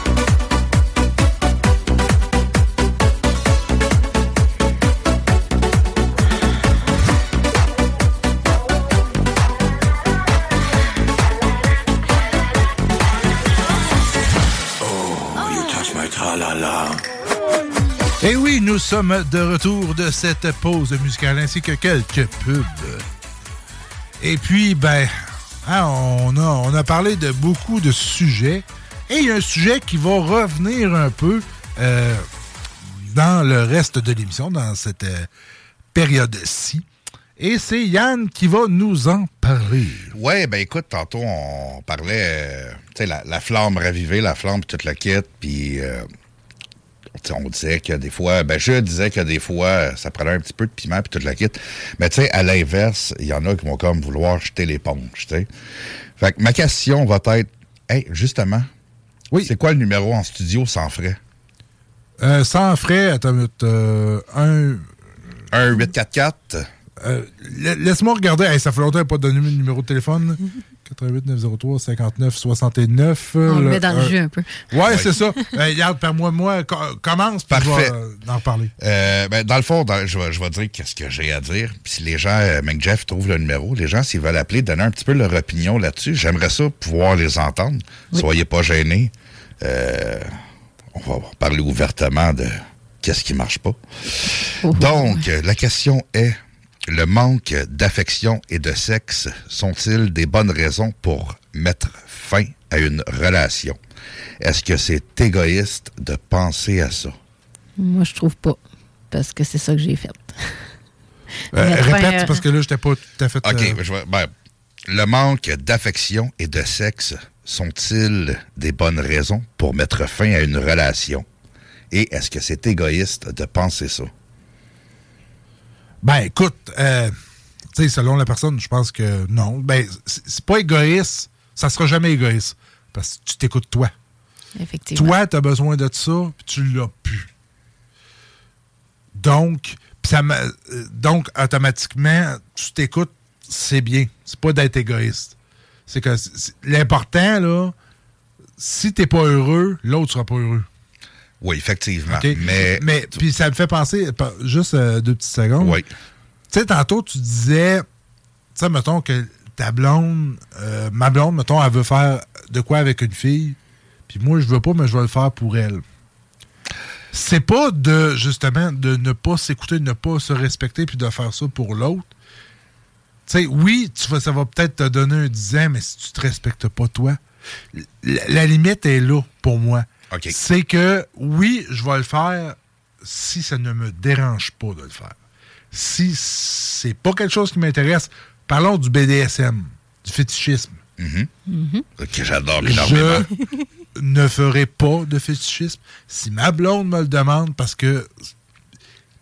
Et oui, nous sommes de retour de cette pause musicale ainsi que quelques pubs. Et puis, ben, hein, on, a, on a parlé de beaucoup de sujets. Et il y a un sujet qui va revenir un peu euh, dans le reste de l'émission, dans cette euh, période-ci. Et c'est Yann qui va nous en parler. Ouais, ben écoute, tantôt on parlait, euh, tu sais, la, la flamme ravivée, la flamme, toute la quête, puis on disait que des fois, ben je disais que des fois, ça prenait un petit peu de piment, puis toute la quête. Mais tu sais, à l'inverse, il y en a qui vont comme vouloir jeter l'éponge, tu sais. Fait que ma question va être, hey, justement, oui. c'est quoi le numéro en studio sans frais? Euh, sans frais, attends une euh, un... Un 844? Euh, la- Laisse-moi regarder. Hey, ça fait longtemps que pas donné le numéro de téléphone. 88 903 59 69. On le Le- met dans le euh, jeu un peu. Ouais, c'est ça. Euh, regarde, par moi, moi, co- commence, puis je vais Parfait. euh, en parler. Euh, ben, dans le fond, dans- je, vais, je vais dire qu'est-ce que j'ai à dire. Puis si les gens, euh, Mac Jeff trouve le numéro, les gens, s'ils veulent appeler, donner un petit peu leur opinion là-dessus, j'aimerais ça pouvoir les entendre. Soyez pas gênés. Euh, on va parler ouvertement de qu'est-ce qui marche pas. Donc, euh, la question est, le manque d'affection et de sexe sont-ils des bonnes raisons pour mettre fin à une relation? Est-ce que c'est égoïste de penser à ça? Moi, je trouve pas. Parce que c'est ça que j'ai fait. Euh, répète, enfin, parce que là, je n'étais pas tout à fait. OK, euh, je vais- ben, le manque d'affection et de sexe sont-ils des bonnes raisons pour mettre fin à une relation? Et est-ce que c'est égoïste de penser ça? Ben, écoute, euh, tu sais, selon la personne, je pense que non. Ben, c'est pas égoïste. Ça sera jamais égoïste. Parce que tu t'écoutes toi. Effectivement. Toi, tu as besoin de ça, puis tu l'as plus. Donc, ça euh, donc, automatiquement, tu t'écoutes, c'est bien. C'est pas d'être égoïste. C'est que l'important, là, si t'es pas heureux, l'autre sera pas heureux. Oui, effectivement. Mais, Mais puis ça me fait penser, juste euh, deux petites secondes. Oui. Tu sais, tantôt, tu disais, tu sais, mettons que ta blonde, euh, ma blonde, mettons, elle veut faire de quoi avec une fille, puis moi, je veux pas, mais je vais le faire pour elle. C'est pas de, justement, de ne pas s'écouter, de ne pas se respecter, puis de faire ça pour l'autre. Tu sais, oui, tu vas, ça va peut-être te donner un 10 ans, mais si tu te respectes pas toi, la, la limite est là pour moi. C'est que, oui, je vais le faire si ça ne me dérange pas de le faire. Si c'est pas quelque chose qui m'intéresse, parlons du BDSM, du fétichisme. que j'adore énormément. Je ne ferai pas de fétichisme. Si ma blonde me le demande, parce que.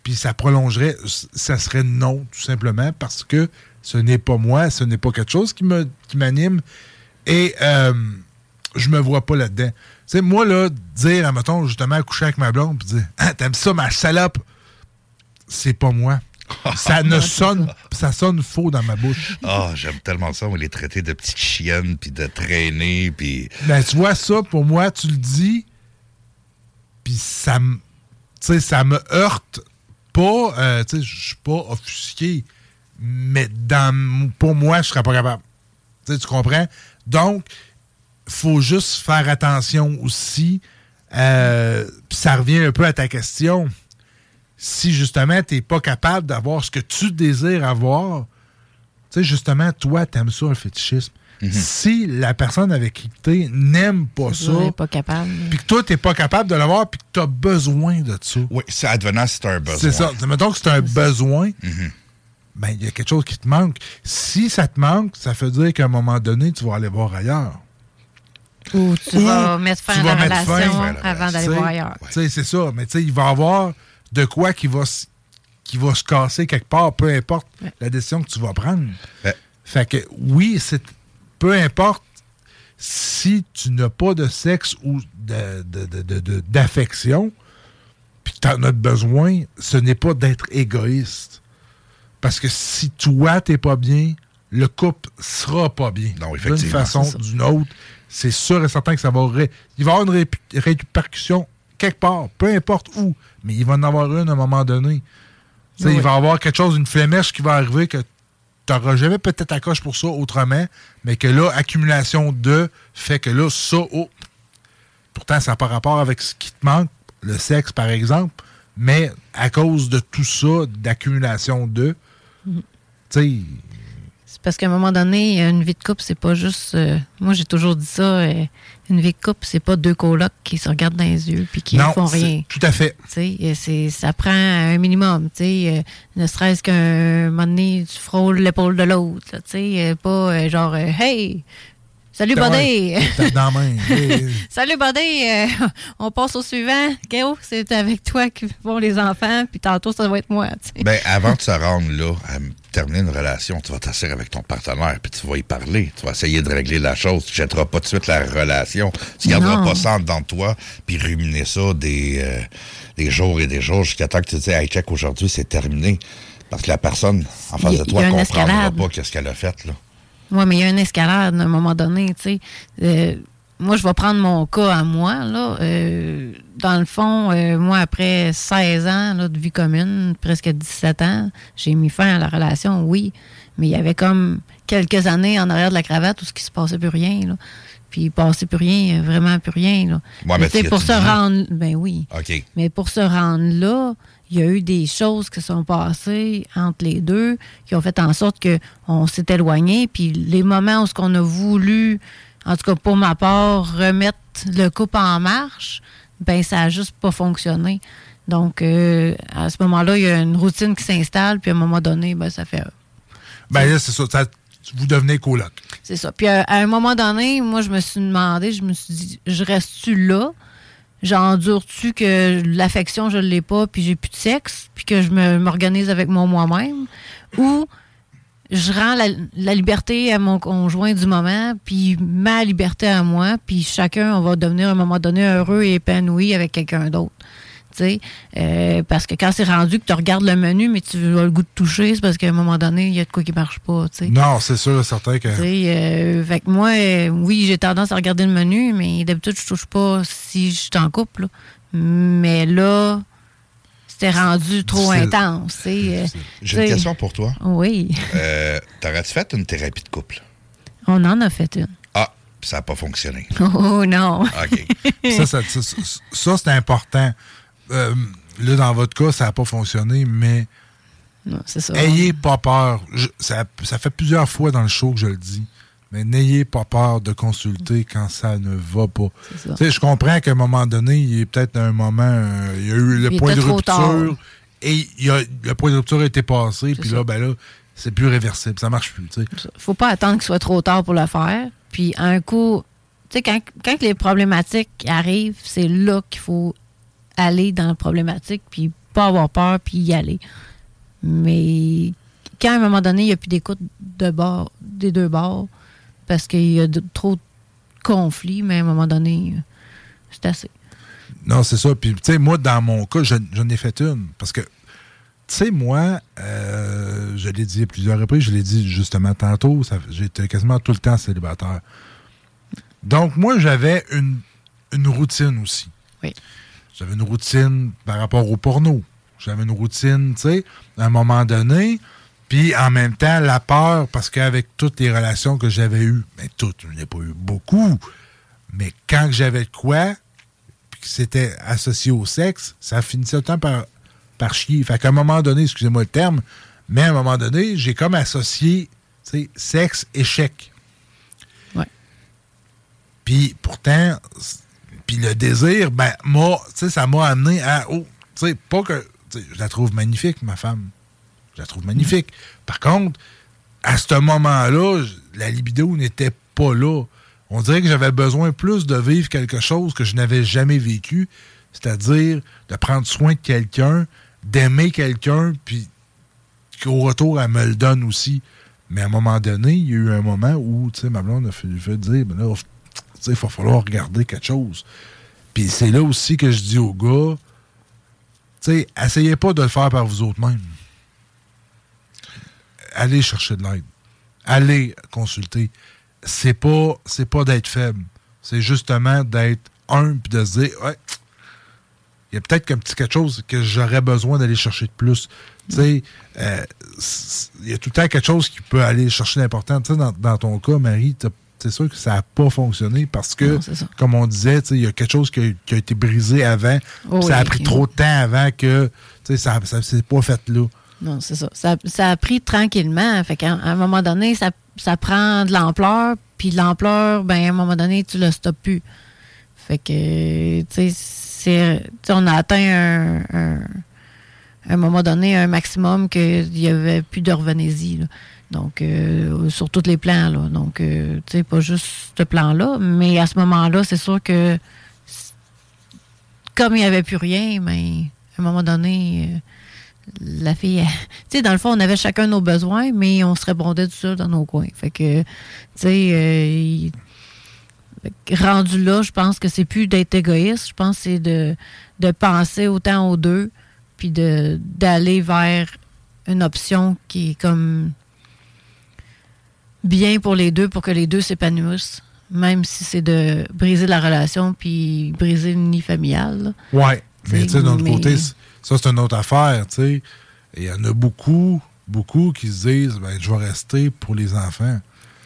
Puis ça prolongerait, ça serait non, tout simplement, parce que ce n'est pas moi, ce n'est pas quelque chose qui me qui m'anime. Et euh, je me vois pas là-dedans. Tu sais, moi, là, dire, mettons, justement, coucher avec ma blonde, puis dire, ah, t'aimes ça, ma salope, c'est pas moi. ça ne sonne, ça sonne faux dans ma bouche. Ah, j'aime tellement ça, on les traiter de petites chiennes, puis de traîner, puis... Ben, tu vois ça, pour moi, tu le dis, Puis ça me. Tu sais, ça me heurte pas. euh, tu sais, je suis pas offusqué. Mais dans, pour moi, je serais pas capable. Tu sais, tu comprends? Donc, faut juste faire attention aussi. Euh, ça revient un peu à ta question. Si justement, tu n'es pas capable d'avoir ce que tu désires avoir, tu sais, justement, toi, tu aimes ça, le fétichisme. Si la personne avec qui tu es n'aime pas ça, pas capable. puis que toi, tu n'es pas capable de l'avoir, puis que tu as besoin de ça. Oui, c'est advenant, c'est un besoin. C'est ça. Mettons que c'est un besoin, ben, il y a quelque chose qui te manque. Si ça te manque, ça veut dire qu'à un moment donné, tu vas aller voir ailleurs. Ou tu Ou vas mettre fin à la fin. relation avant d'aller voir ailleurs. tu sais, C'est ça. Mais tu sais, il va y avoir de quoi qui va, qui va se casser quelque part, peu importe la décision que tu vas prendre. Fait que oui, c'est peu importe si tu n'as pas de sexe ou de- de- de- de- de- d'affection, puis que tu en as besoin, ce n'est pas d'être égoïste. Parce que si toi, t'es pas bien, le couple sera pas bien. D'une effectivement, façon ou d'une autre, c'est sûr et certain que ça va... ré- Il va y avoir une répercussion quelque part, peu importe où, mais il va en avoir une à un moment donné. Oui. Il va y avoir quelque chose, une flémèche qui va arriver que tu n'auras jamais peut-être à coche pour ça autrement, mais que là, accumulation de fait que là, ça, oh, pourtant, ça n'a pas rapport avec ce qui te manque, le sexe, par exemple, mais à cause de tout ça, d'accumulation de, Mhm. tu sais, C'est parce qu'à un moment donné, une vie de couple, c'est pas juste. euh, moi, j'ai toujours dit ça. euh, une vie de couple, c'est pas deux colocs qui se regardent dans les yeux puis qui Non, font rien. tout à fait. Tu sais, et c'est- ça prend un minimum. Tu sais, euh, ne serait-ce qu'un moment donné, tu frôles l'épaule de l'autre. là, Tu sais, euh, pas euh, genre, euh, hey, salut dans. Hey, Salut buddy, euh, on passe au suivant. Kéo, c'est avec toi qui vont les enfants, puis tantôt ça va être moi. Ben, avant de se rendre là, à terminer une relation, tu vas t'asseoir avec ton partenaire, puis tu vas y parler. Tu vas essayer de régler la chose. Tu jetteras pas tout de suite la relation. Tu garderas Non. pas ça en dedans de toi, puis ruminer ça des, euh, des jours et des jours jusqu'à temps que tu te dis, hey, check, aujourd'hui, c'est terminé. Parce que la personne en face de toi une comprendra pas qu'est-ce qu'elle a fait, là. Oui, mais il y a une escalade à un moment donné, tu sais. Euh, moi, je vais prendre mon cas à moi, là. Euh, dans le fond, euh, moi, après 16 ans là, de vie commune, presque 17 ans, j'ai mis fin à la relation, oui. Mais il y avait comme quelques années en arrière de la cravate où ce qui se passait plus rien, là. Puis il passait plus rien, vraiment plus rien, là. Ouais, mais tu pour se dit? rendre... Ben oui. OK. Mais pour se rendre là, il y a eu des choses qui sont passées entre les deux qui ont fait en sorte que on s'est éloigné. Puis les moments où ce qu'on a voulu, en tout cas pour ma part, remettre le couple en marche, ben ça a juste pas fonctionné. Donc euh, à ce moment-là, il y a une routine qui s'installe, puis à un moment donné, ben ça fait. ben là, c'est ça, ça- vous devenez coloc. C'est ça. Puis à, à un moment donné, moi, je me suis demandé, je me suis dit, je reste-tu là? J'endure-tu que l'affection, je ne l'ai pas, puis j'ai plus de sexe, puis que je m'organise avec mon moi-même? Ou je rends la, la liberté à mon conjoint du moment, puis ma liberté à moi, puis chacun, on va devenir à un moment donné heureux et épanoui avec quelqu'un d'autre? Euh, parce que quand c'est rendu que tu regardes le menu, mais tu as le goût de toucher, c'est parce qu'à un moment donné, il y a de quoi qui marche pas. tu sais. Non, c'est sûr, certain que. Euh, fait que moi, euh, oui, j'ai tendance à regarder le menu, mais d'habitude, je touche pas si je suis en couple. là. Mais là, c'était rendu trop intense. J'ai une question pour toi. Oui, T'aurais-tu fait une thérapie de couple? on en a fait une. Ah, ça n'a pas fonctionné. Oh non. OK. ça, ça, ça, ça, ça, c'est important. Euh, là, dans votre cas, ça n'a pas fonctionné, mais Non, ça. ayez pas peur. Je- ça, ça fait plusieurs fois dans le show que je le dis, mais n'ayez pas peur de consulter quand ça ne va pas. Je comprends qu'à un moment donné, il y a peut-être un moment, euh, il y a eu le Il point de rupture, tard. et il y a, le point de rupture a été passé, puis là, ben là, c'est plus réversible, ça marche plus. sais. faut pas attendre qu'il soit trop tard pour le faire. Puis un coup, tu sais, quand, quand les problématiques arrivent, c'est là qu'il faut aller dans la problématique, puis pas avoir peur, puis y aller. Mais quand à un moment donné, il n'y a plus d'écoute de bord, des deux bords, parce qu'il y a de- trop de conflits, mais à un moment donné, c'est assez. Non, c'est ça. Puis, tu sais, moi, dans mon cas, je- j'en ai fait une. Parce que, tu sais, moi, euh, je l'ai dit à plusieurs reprises, je l'ai dit justement tantôt, j'étais quasiment tout le temps célibataire. Donc, moi, j'avais une, une routine aussi. Oui. J'avais une routine par rapport au porno. J'avais une routine, tu sais, à un moment donné. Puis en même temps, la peur, parce qu'avec toutes les relations que j'avais eues, mais toutes, je n'ai pas eu beaucoup, mais quand j'avais de quoi, puis que c'était associé au sexe, ça finissait le temps par, par chier. Fait qu'à un moment donné, excusez-moi le terme, mais à un moment donné, j'ai comme associé, tu sais, sexe, échec. Ouais. Puis pourtant, puis le désir, ben, moi, tu sais, ça m'a amené à, oh, tu sais, pas que, je la trouve magnifique, ma femme. Je la trouve magnifique. Par contre, à ce moment-là, la libido n'était pas là. On dirait que j'avais besoin plus de vivre quelque chose que je n'avais jamais vécu, c'est-à-dire de prendre soin de quelqu'un, d'aimer quelqu'un, puis qu'au retour, elle me le donne aussi. Mais à un moment donné, il y a eu un moment où, tu sais, ma blonde a fait, fait dire, ben là, il va falloir regarder quelque chose. Puis c'est là aussi que je dis aux gars, tu essayez pas de le faire par vous autres mêmes. Allez chercher de l'aide. Allez consulter. C'est pas, pas d'être faible. C'est justement d'être humble puis de se dire, ouais, il y a peut-être qu'un petit quelque chose que j'aurais besoin d'aller chercher de plus. Tu sais, euh, il y a tout le temps quelque chose qui peut aller chercher d'important. Tu sais, dans, dans ton cas, Marie, t'as- c'est sûr que ça n'a pas fonctionné parce que, Non, comme on disait, il y a quelque chose qui a, qui a été brisé avant. Oh ça a pris trop de temps avant que ça ne s'est pas fait là. Non, c'est ça. ça. ça a pris tranquillement. Fait qu'à un moment donné, ça, ça prend de l'ampleur. Puis l'ampleur, ben, à un moment donné, tu le stoppes plus. Fait que, tu sais, on a atteint un, un, à un moment donné un maximum qu'il n'y avait plus de revenez-y. Donc, euh, sur tous les plans. Là. Donc, euh, tu sais, pas juste ce plan-là. Mais à ce moment-là, c'est sûr que comme il n'y avait plus rien, mais à un moment donné, euh, la fille, tu sais, dans le fond, on avait chacun nos besoins, mais on se répondait tout seul dans nos coins. Fait que, tu sais, euh, rendu là, je pense que c'est plus d'être égoïste, je pense que c'est de, de penser autant aux deux, puis de d'aller vers une option qui est comme bien pour les deux, pour que les deux s'épanouissent, même si c'est de briser la relation, puis briser le nid familial. là. Ouais. Mais tu sais, d'un autre mais- côté, ça, c'est une autre affaire, tu sais. Et Il y en a beaucoup, beaucoup qui se disent, ben, je vais rester pour les enfants.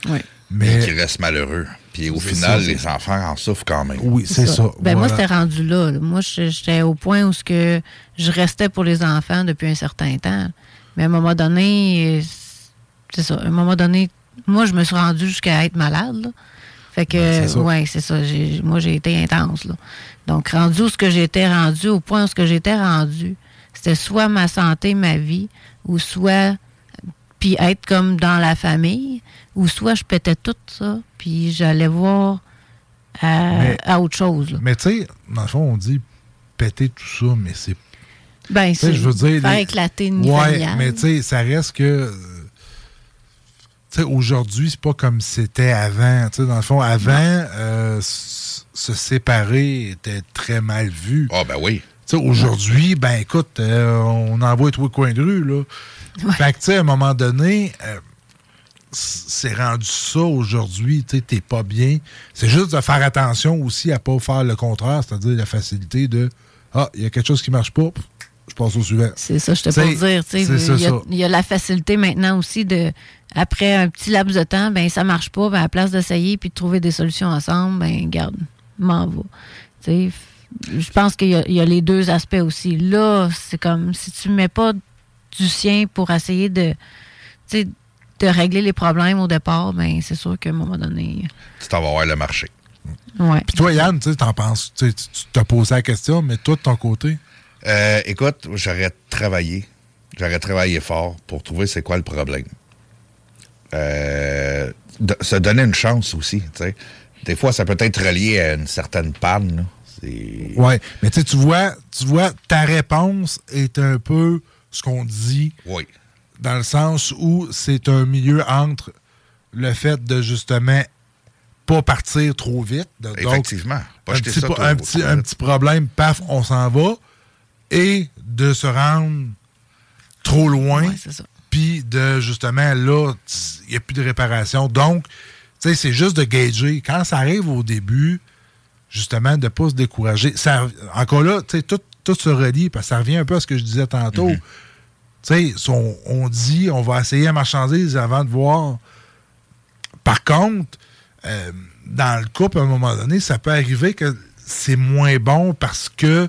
Ouais. Mais Mais qui restent malheureux. Puis au final, ça, les enfants en souffrent quand même. Oui, c'est ça. Ben moi, c'était rendu là. Moi, je- j'étais au point où ce que je restais pour les enfants depuis un certain temps. Mais à un moment donné, c'est ça. À un moment donné, moi, je me suis rendu jusqu'à être malade. là. Fait que, c'est ça. ouais, c'est ça. Moi, j'ai été intense. Là. Donc, rendu où ce que j'étais rendu, au point où ce que j'étais rendu, c'était soit ma santé, ma vie, ou soit puis être comme dans la famille, ou soit je pétais tout ça, puis j'allais voir à, Mais- à autre chose. là. Mais tu sais, dans le fond, on dit péter tout ça, mais c'est. Ben, c'est je veux dire. faire les- éclater une Ouais, mais tu sais, ça reste que. Tu sais, aujourd'hui, c'est pas comme c'était avant. Tu sais, dans le fond, avant, euh, se séparer était très mal vu. Ah, ben oui. Aujourd'hui, ben écoute, euh, on envoie tous les coins de rue, là. Fait que, tu sais, à un moment donné, euh, c'est rendu ça aujourd'hui, tu t'es pas bien. C'est juste de faire attention aussi à pas faire le contraire, c'est-à-dire la facilité de Ah, il y a quelque chose qui marche pas, je passe au suivant. C'est ça, je te peux dire. Il y, a- y la facilité maintenant aussi de, après un petit laps de temps, ben ça marche pas, ben à la place d'essayer puis de trouver des solutions ensemble, ben garde, m'en va. Je pense qu'il y, y a les deux aspects aussi. Là, c'est comme si tu mets pas du sien pour essayer de, tu sais, de régler les problèmes au départ, ben c'est sûr qu'à un moment donné. Tu t'en vas voir le marché. Ouais. Puis toi, Yann, tu t'en penses, tu sais, tu tu t'as posé la question, mais toi, de ton côté, Euh, écoute, j'aurais travaillé. J'aurais travaillé fort pour trouver c'est quoi le problème. Euh, de- se donner une chance aussi, tu sais. Des fois, ça peut être relié à une certaine panne. Ouais, mais tu vois, tu vois, ta réponse est un peu ce qu'on dit. Oui. Dans le sens où c'est un milieu entre le fait de justement pas partir trop vite. donc, Effectivement. Pas un jeter petit, ça un, petit problème, paf, on s'en va. Et de se rendre trop loin. Puis de justement, là, il n'y a plus de réparation. Donc, tu sais, c'est juste de gager. Quand ça arrive au début, justement, de ne pas se décourager. Ça, encore là, tu sais, tout, tout se relie, parce que ça revient un peu à ce que je disais tantôt. Mhm. Tu sais, on, on dit, on va essayer la marchandise avant de voir. Par contre, euh, dans le couple, à un moment donné, ça peut arriver que c'est moins bon parce que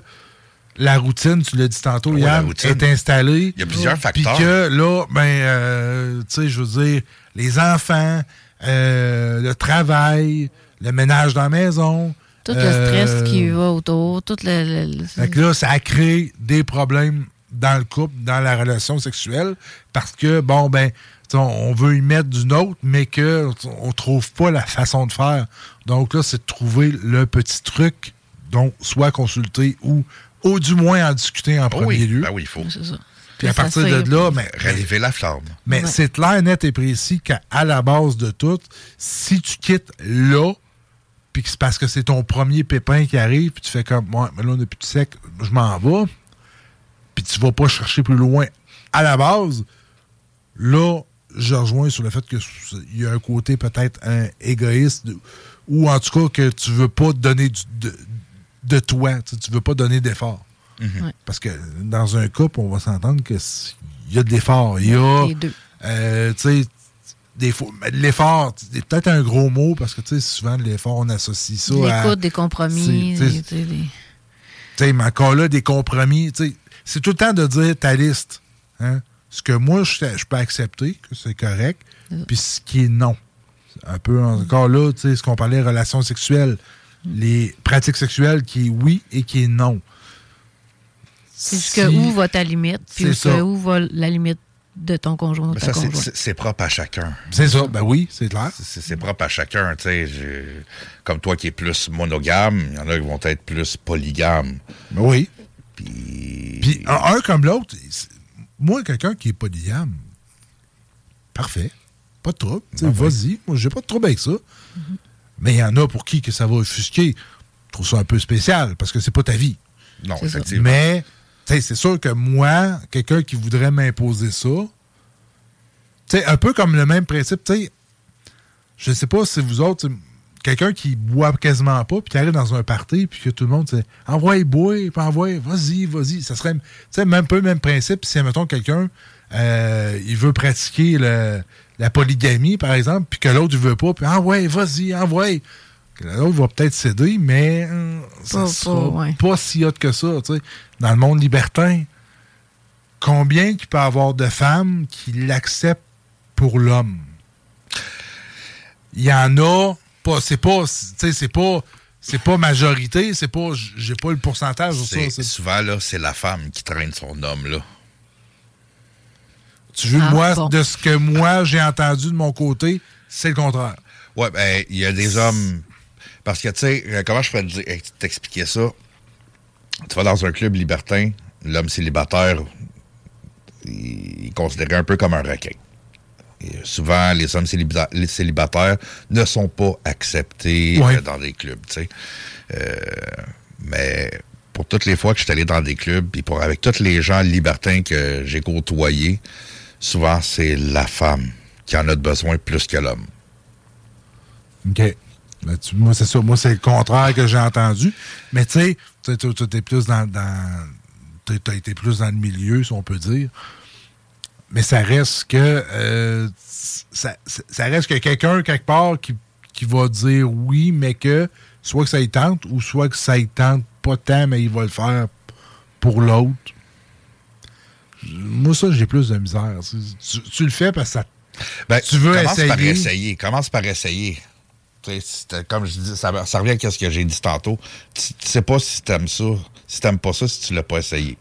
la routine, tu l'as dit tantôt, Ouais, la Yann, routine. est installée. Il y a plusieurs Puis facteurs. que là, ben, euh, tu sais, je veux dire, les enfants, euh, le travail, le ménage dans la maison. Tout le euh, stress qui va autour, tout le. le- le- fait que là, ça crée des problèmes dans le couple, dans la relation sexuelle, parce que, bon, ben, on veut y mettre d'une autre, mais que t- on trouve pas la façon de faire. Donc là, c'est de trouver le petit truc, donc soit consulter ou, ou du moins en discuter en premier Oh oui, lieu. ben oui, il faut. C'est ça. Puis à partir de là, mais, Raviver la flamme. mais Ouais. c'est clair, net et précis qu'à la base de tout, si tu quittes là, puis que c'est parce que c'est ton premier pépin qui arrive, puis tu fais comme, ouais, mais là, on est plus sec, je m'en vais, puis tu vas pas chercher plus loin à la base, là, je rejoins sur le fait qu'il y a un côté peut-être un égoïste, ou en tout cas que tu veux pas donner du- de, de toi, tu sais, tu veux pas donner d'effort. Mhm. Ouais. Parce que dans un couple, on va s'entendre qu'il y a de l'effort. Il y a. Les deux. euh, tu sais, des l'effort, c'est peut-être un gros mot parce que tu sais, souvent, de l'effort, on associe ça à. L'écoute, des compromis. Des- tu sais, des- mais encore là, des compromis. tu sais, C'est tout le temps de dire ta liste. Hein? Ce que moi, je, je peux accepter, que c'est correct, puis ce qui est non. Un peu encore là, tu sais, ce qu'on parlait relations sexuelles, les pratiques sexuelles qui est oui et qui est non. C'est Si- jusque où va ta limite, puis ça. où va la limite de ton conjoint ou de Mais ta ça, c'est- conjointe? c'est c'est propre à chacun. C'est ça, ben oui, c'est clair. C'est propre à chacun, tu sais. Comme toi qui es plus monogame, il y en a qui vont être plus polygames. Oui. Puis. Puis un, un comme l'autre, moi, quelqu'un qui est polygame, parfait. Pas de trouble. Ah oui. Vas-y, moi, j'ai pas de trouble avec ça. Mais il y en a pour qui que ça va offusquer. Je trouve ça un peu spécial parce que c'est pas ta vie. Non, C'est ça. effectivement. Mais, tu sais, c'est sûr que moi, quelqu'un qui voudrait m'imposer ça, tu sais, un peu comme le même principe, tu sais, je sais pas si vous autres, quelqu'un qui boit quasiment pas, puis qui arrive dans un party, puis que tout le monde, c'est envoie, bois, puis envoie, vas-y, vas-y. Ça serait, tu sais, même peu le même principe si, mettons, quelqu'un, euh, il veut pratiquer le- la polygamie, par exemple, puis que l'autre, il veut pas, puis envoie, vas-y, envoie. Que L'autre va peut-être céder, mais euh, ça Pas- sera pas, ouais. pas si hot que ça, tu sais. Dans le monde libertin, combien il peut y avoir de femmes qui l'acceptent pour l'homme? Il y en a, pas, c'est pas, tu sais, c'est pas, c'est pas majorité, c'est pas, j'ai pas le pourcentage sur ça. Souvent, là, c'est la femme qui traîne son homme, là. Tu veux, Ah, moi, bon. de ce que moi j'ai entendu de mon côté, c'est le contraire. Ouais, ben, il y a des hommes. Parce que, tu sais, euh, comment je pourrais te dire- euh, t'expliquer ça? Tu vas dans un club libertin, l'homme célibataire, il est considéré un peu comme un requin. Et souvent, les hommes célibata- les célibataires ne sont pas acceptés Ouais. euh, dans des clubs, tu sais. Euh, mais pour toutes les fois que je suis allé dans des clubs, puis pour avec tous les gens libertins que j'ai côtoyés, souvent, c'est la femme qui en a besoin plus que l'homme. OK. Là-dessus, moi, c'est ça. Moi, c'est le contraire que j'ai entendu. Mais tu sais, tu es plus dans. tu as été plus dans le milieu, si on peut dire. Mais ça reste que. euh, ça reste que quelqu'un, quelque part, qui, qui va dire oui, mais que soit que ça y tente, ou soit que ça y tente pas tant, mais il va le faire pour l'autre. Moi, ça, j'ai plus de misère. Tu, tu le fais parce que ça. Ben, tu veux commence par essayer. essayer. Commence par essayer. Comme je dis, ça, ça revient à ce que j'ai dit tantôt. Tu, tu sais pas si t'aimes ça, si t'aimes pas ça, si tu l'as pas essayé.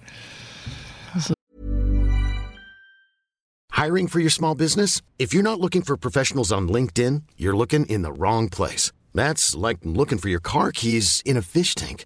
Hiring for your small business? If you're not looking for professionals on LinkedIn, you're looking in the wrong place. That's like looking for your car keys in a fish tank.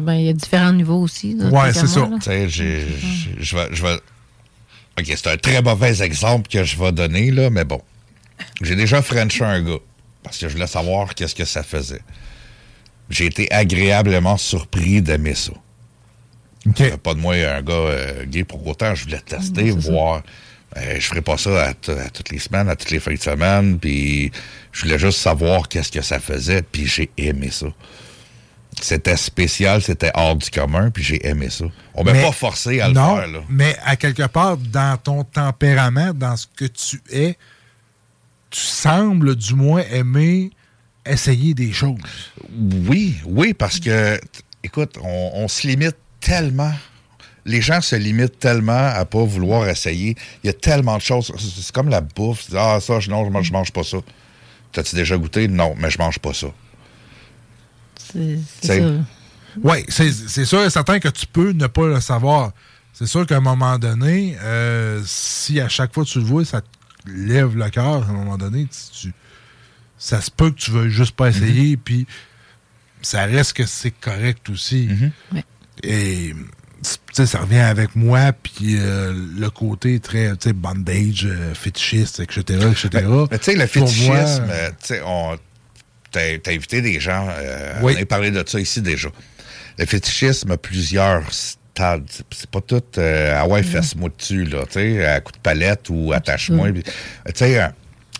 Ben, il y a différents niveaux aussi. tant c'est ça. je vais. vais- OK, c'est un très mauvais exemple que je vais donner, là, mais bon. J'ai déjà frenché un gars parce que je voulais savoir qu'est-ce que ça faisait. J'ai été agréablement surpris d'aimer ça. Ça fait pas de moi un gars euh, gay pour autant. Je voulais tester, voir. Euh, je ferais pas ça à toutes les semaines, à toutes les fins de semaine. Puis je voulais juste savoir qu'est-ce que ça faisait. Puis j'ai aimé ça. C'était spécial, c'était hors du commun, puis j'ai aimé ça. On m'a pas forcé à le non, faire, là. Mais à quelque part, dans ton tempérament, dans ce que tu es, tu sembles du moins aimer essayer des choses. Oui, oui, parce que, écoute, on, on se limite tellement. Les gens se limitent tellement à pas vouloir essayer. Il y a tellement de choses. C'est comme la bouffe. Ah, ça, je- non, je mange, je mange pas ça. T'as-tu déjà goûté? Non, mais je mange pas ça. C'est C'est- c'est ça. Oui, c'est c'est sûr et certain que tu peux ne pas le savoir. C'est sûr qu'à un moment donné, euh, si à chaque fois que tu le vois, ça te lève le cœur, à un moment donné, tu, tu- ça se peut que tu veuilles juste pas essayer, puis ça reste que c'est correct aussi. Et tu sais, ça revient avec moi, puis euh, le côté très, tu sais, bandage, euh, fétichiste, etc., etc. Ben, Mais tu sais, le Pour fétichisme, moi, tu sais, on. T'as invité des gens, euh, Oui. on a parlé de ça ici déjà. Le fétichisme a plusieurs stades. C'est- pas tout euh, ah ouais, fesse-moi dessus, là, tu sais, à coup de palette ou attache-moi. Puis, Tu sais, un,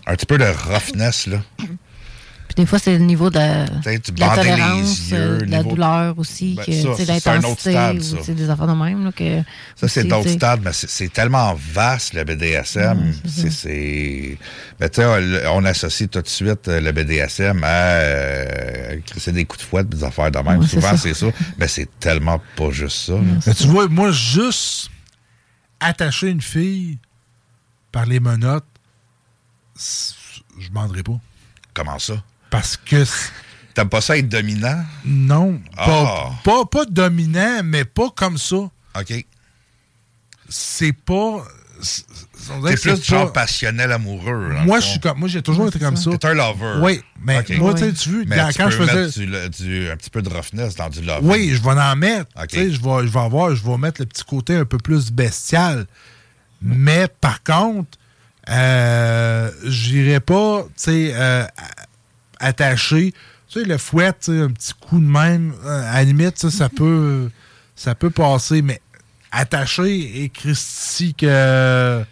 un petit peu de roughness, là. Des fois, c'est le niveau de, la les tolérance, yeux, euh, de la niveau- douleur aussi, Ben, que, c'est l'intensité, sais, des affaires de même. Là, que, Ça, c'est d'autres stades, mais c'est c'est tellement vaste, le BDSM. c'est c'est- Mais tu sais, on- on associe tout de suite euh, le BDSM à euh, crisser des coups de fouette, des affaires de même. Ouais, c'est Souvent, c'est ça. Mais c'est tellement pas juste ça. là. Mais tu vois, moi, juste attacher une fille par les menottes, je m'endrai pas. Comment ça? Parce que. T'aimes pas ça être dominant? Non. Ah. Pas, pas, pas dominant, mais pas comme ça. OK. C'est pas. T'es plus genre pas- passionnel amoureux. Moi, je suis comme. Moi, j'ai toujours été comme ça. T'es un lover. Oui, mais moi, tu sais, tu veux, Mais dans- tu quand je faisais. mettre du, un petit peu de roughness dans du love. Oui, je vais en mettre. OK. Tu sais, Je vais, je vais avoir, je vais mettre le petit côté un peu plus bestial. Mais par contre, euh, j'irai pas, tu sais, euh, a- attacher. Tu sais, le fouet, un petit coup de même, euh, à la limite, ça, ça peut, ça peut passer. Mais attacher et Christy que. euh,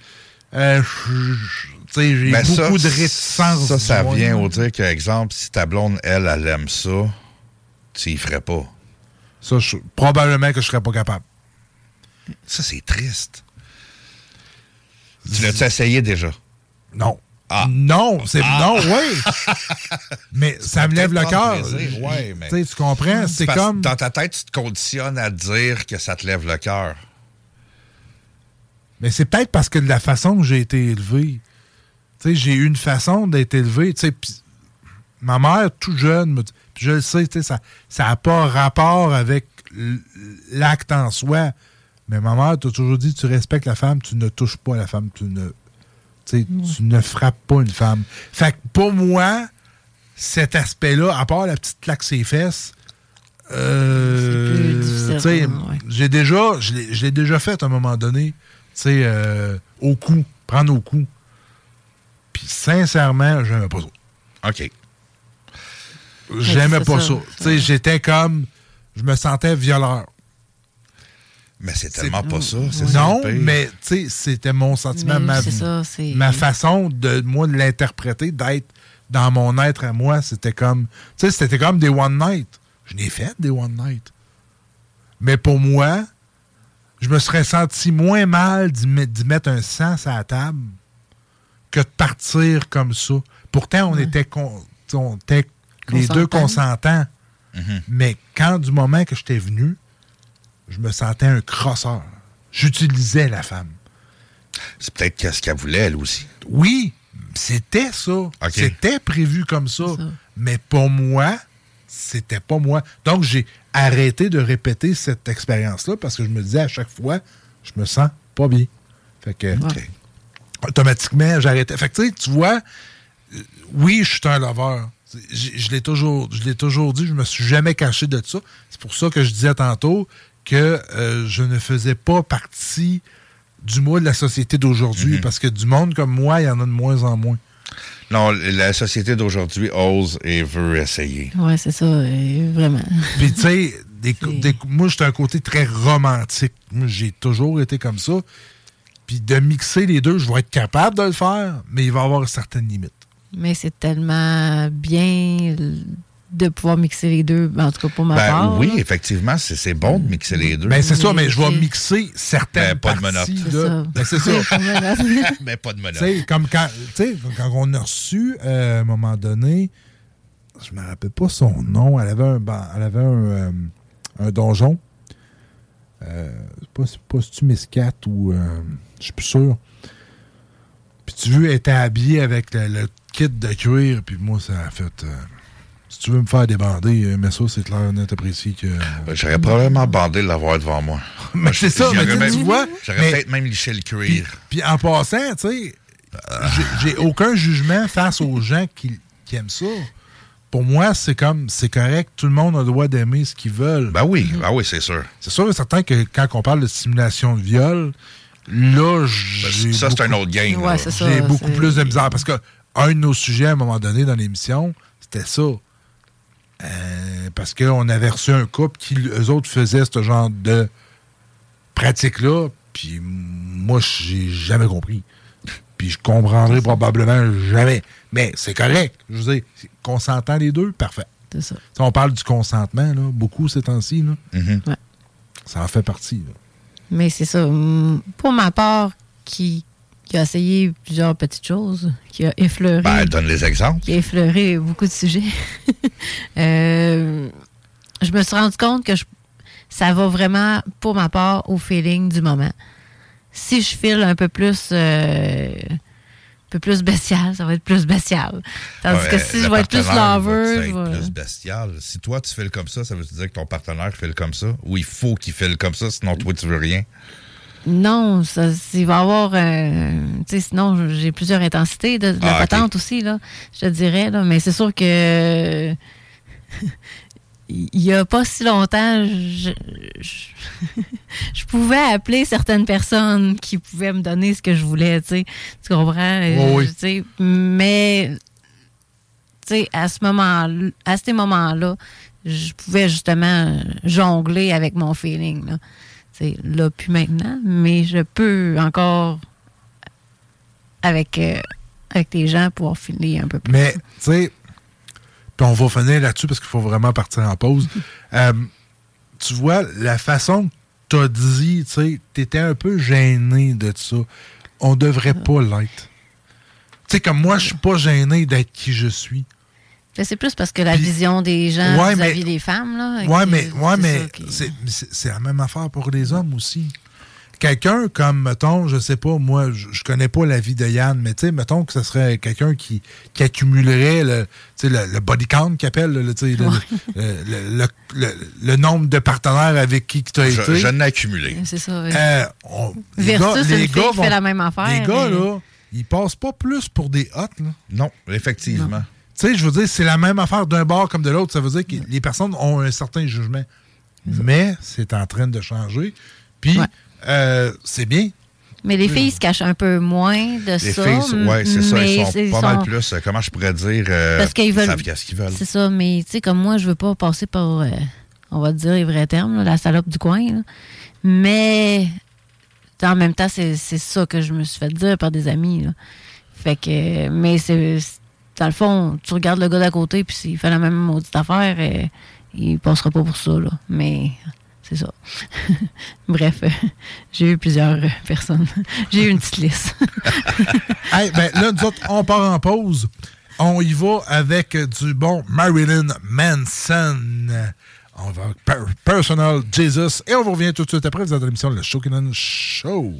j'ai Mais beaucoup ça, de réticence. Ça, ça vient au dire que, exemple, si ta blonde, elle, elle aime ça, tu y ferais pas. Ça, je- probablement que je serais pas capable. Ça, c'est triste. Tu l'as-tu essayé déjà? Non. Ah. Non, c'est Ah. non, oui. mais ça me lève le cœur. ouais, mais- Tu comprends? C'est Parce que comme. Dans ta tête, tu te conditionnes à dire que ça te lève le cœur. Mais c'est peut-être parce que de la façon que j'ai été élevé. Tu sais, j'ai eu une façon d'être élevé. Ma mère, tout jeune, me dit- je le sais, tu sais, ça n'a pas rapport avec l'acte en soi. Mais ma mère t'a toujours dit tu respectes la femme, tu ne touches pas la femme, tu ne, tu ne frappes pas une femme. Fait que pour moi, cet aspect-là, à part la petite claque ses fesses, euh, C'est plus difficile, tu sais, ouais. j'ai déjà, je l'ai- je l'ai déjà fait à un moment donné, tu sais, euh, au cou, prendre au cou. Puis sincèrement, j'aimais pas ça. OK. J'aimais pas ça, ça. Tu sais, j'étais comme, je me sentais violeur. Mais c'est tellement pas ça. c'est ça Non, pire. mais tu sais, c'était mon sentiment, Mais ma, c'est ça, c'est- ma façon de moi de l'interpréter, d'être dans mon être à moi, c'était comme, tu sais, c'était comme des one night. Je n'ai fait des one night. Mais pour moi, je me serais senti moins mal d'y met- d'y mettre un sens à la table que de partir comme ça. Pourtant, on était, con- on était les deux Consentants. consentants. Mais quand du moment que j'étais venu, je me sentais un crosseur. j'utilisais la femme. C'est peut-être ce qu'elle voulait, elle aussi. Oui, c'était ça. C'était prévu comme ça. Mais pour moi, c'était pas moi. Donc, j'ai arrêté de répéter cette expérience-là parce que je me disais à chaque fois, je me sens pas bien. Fait que, automatiquement, j'arrêtais. Fait que, tu sais, tu vois, euh, oui, je suis un lover. Je, je l'ai toujours, je l'ai toujours dit, je me suis jamais caché de ça. C'est pour ça que je disais tantôt que euh, je ne faisais pas partie du mois de la société d'aujourd'hui, parce que du monde comme moi, il y en a de moins en moins. Non, la société d'aujourd'hui ose et veut essayer. Ouais, c'est ça, euh, vraiment. Puis, tu sais, des, des- moi, j'ai un côté très romantique. Moi, J'ai toujours été comme ça. Puis, de mixer les deux, je vais être capable de le faire, mais il va y avoir certaines limites. Mais c'est tellement bien de pouvoir mixer les deux, en tout cas pour ma Ben part. oui, là. effectivement, c'est c'est bon de mixer les deux. Ben, c'est ça, mais je vais mixer certaines Ben, pas de parties. monote. là. Ben, c'est ça. Mais pas de monote. Tu sais, comme quand, tu sais, quand on a reçu, euh, à un moment donné, je me rappelle pas son nom, elle avait un, elle avait un, euh, un donjon. Euh, pas, c'est pas si tu Miss Cat ou. euh, je suis plus sûr. Puis tu veux, elle était habillée avec le, le kit de cuir, puis moi, ça a fait. Euh, si tu veux me faire débander, euh, mais ça, c'est clair, net apprécié que. Ben, J'aurais probablement bandé de l'avoir devant moi. Mais c'est ça, j'aurais mais tu- même- tu vois, J'aurais peut-être même liché le cuir. Puis en passant, tu sais, j'ai- j'ai aucun jugement face aux gens qui, qui aiment ça. Pour moi, c'est comme, c'est correct, tout le monde a le droit d'aimer ce qu'ils veulent. Ben oui, ben oui, c'est sûr. C'est sûr et certain que quand on parle de simulation de viol, là, j'ai. Ben, ça, c'est un autre game, Ouais, J'ai beaucoup plus de misère parce que un de nos sujets à un moment donné dans l'émission, c'était ça. Euh, parce qu'on avait reçu un couple qui, eux autres, faisaient ce genre de pratique-là, puis moi, j'ai jamais compris. Puis je comprendrai probablement jamais. Mais c'est correct. Je veux dire, consentant les deux, parfait. C'est ça. Si on parle du consentement, là, beaucoup ces temps-ci, là, Mm-hmm. Ouais. ça en fait partie. là. Mais c'est ça. Pour ma part, qui, qui a essayé plusieurs petites choses, qui a effleuré. Ben, donne les exemples. Qui a effleuré beaucoup de sujets. Euh, je me suis rendu compte que je- ça va vraiment, pour ma part, au feeling du moment. Si je file un peu plus. euh, un peu plus bestial, ça va être plus bestial. Tandis Ouais, que si je vais être plus va lover, vais- plus bestial. Si toi, tu fais comme ça, ça veut dire que ton partenaire fait comme ça? Ou il faut qu'il file comme ça, sinon toi, tu veux rien? Non, ça, il va y avoir. euh, tu sais, sinon, j'ai plusieurs intensités de, de la Ah, patente aussi, là, je te dirais. Là, mais c'est sûr que. Il y a pas si longtemps, je, je, je pouvais appeler certaines personnes qui pouvaient me donner ce que je voulais, tu sais. Tu comprends? Oui. tu sais, mais, tu sais, à ce moment à ces moments-là, je pouvais justement jongler avec mon feeling, là. Sais, là, plus maintenant, mais je peux encore, avec, euh, avec les gens, pouvoir filer un peu plus. Mais, tu sais, puis on va finir là-dessus parce qu'il faut vraiment partir en pause. Euh, tu vois, la façon que tu as dit, tu sais, tu étais un peu gêné de ça. On devrait pas l'être. Tu sais, comme moi, je suis pas gêné d'être qui je suis. Là, C'est plus parce que la vision des gens Ouais, vis-à-vis mais- des femmes, là. Ouais, qui- mais, ouais, c'est mais qui- c'est- la même affaire pour les hommes aussi. Quelqu'un comme, mettons, je sais pas, moi, je, je connais pas la vie de Yann, mais tu sais, mettons que ce serait quelqu'un qui, qui accumulerait le, tu sais, le, le body count qu'il appelle, le, tu sais, le, le, le- le- le nombre de partenaires avec qui tu as Je, été. je n'ai accumulé. C'est ça. oui. Euh, on- les Versus gars- une les fille gars qui vont- fait la même affaire. Les gars, mais- là, ils passent pas plus pour des hottes, là. Non, effectivement. Tu sais, je veux dire, c'est la même affaire d'un bar comme de l'autre. Ça veut dire que les personnes ont un certain jugement. Mais c'est en train de changer. Puis, euh, c'est bien. Mais les filles se cachent un peu moins de Les ça. filles, oui, c'est ça. Ils sont pas mal plus, euh, comment je pourrais dire, euh, Parce qu'ils ils veulent. savent qu'est-ce qu'ils veulent. C'est ça, mais tu sais, comme moi, je veux pas passer par, euh, on va dire les vrais termes, là, la salope du coin. là. Mais en même temps, c'est c'est ça que je me suis fait dire par des amis. là. Fait que, mais c'est. Dans le fond, tu regardes le gars d'à côté, puis s'il fait la même maudite affaire, euh, il passera pas pour ça, là. Mais c'est ça. Bref, euh, j'ai eu plusieurs euh, personnes. j'ai eu une petite liste. Hey, ben, là, nous autres, on part en pause. On y va avec du bon Marilyn Manson. On va avec Per- Personal Jesus. Et on vous revient tout de suite après. Vous êtes dans l'émission Le Shokinan Show.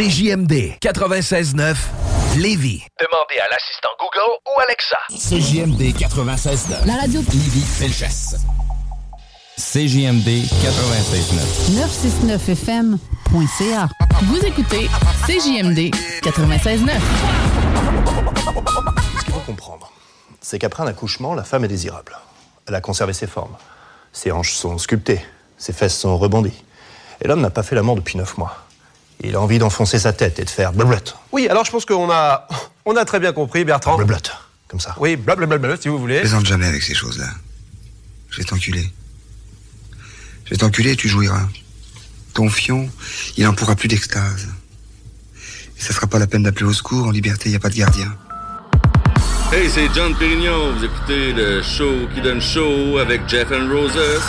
CJMD 96.9 Lévis. Demandez à l'assistant Google ou Alexa. CJMD 96.9. La radio Lévis Felchasse. CJMD 96.9. 969fm.ca. Vous écoutez CJMD 96.9. Ce qu'il faut comprendre, c'est qu'après un accouchement, la femme est désirable. Elle a conservé ses formes. Ses hanches sont sculptées, ses fesses sont rebondies. Et l'homme n'a pas fait l'amour depuis neuf mois. Il a envie d'enfoncer sa tête et de faire blablabla. Oui, alors je pense qu'on a, on a très bien compris, Bertrand. Blablabla, comme ça. Oui, blablabla, si vous voulez. Plaisante jamais avec ces choses-là. Je vais t'enculer. Je vais t'enculer et tu jouiras. Ton fion, il n'en pourra plus d'extase. Et ça sera pas la peine d'appeler au secours, en liberté, il n'y a pas de gardien. Hey, c'est John Pérignon. Vous écoutez le show qui donne show avec Jeff and Roses.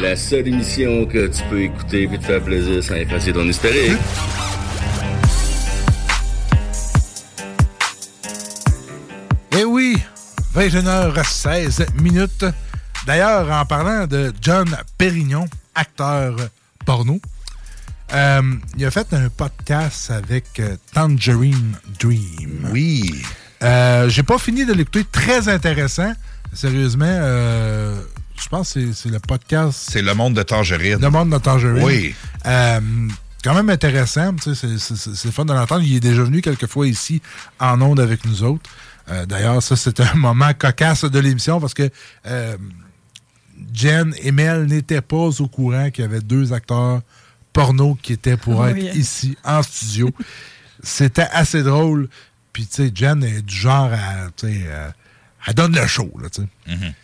La seule émission que tu peux écouter et te faire plaisir sans effacer ton historique. Eh oui, 21h16 minutes. D'ailleurs, en parlant de John Pérignon, acteur porno, euh, il a fait un podcast avec euh, Tangerine Dream. Oui. Euh, J'ai pas fini de l'écouter. Très intéressant. Sérieusement, euh, je pense que c'est- c'est le podcast C'est le monde de Tangerine. Le monde de Tangerine. Oui. Euh, quand même intéressant. tu sais, C'est fun de l'entendre. Il est déjà venu quelques fois ici en onde avec nous autres. Euh, D'ailleurs, ça, c'est un moment cocasse de l'émission parce que euh, Jen et Mel n'étaient pas au courant qu'il y avait deux acteurs porno qui étaient pour Oh, être yeah. ici en studio. C'était assez drôle. Puis, tu sais, Jen est du genre à. tu sais, elle donne le show, là, tu sais. Elle,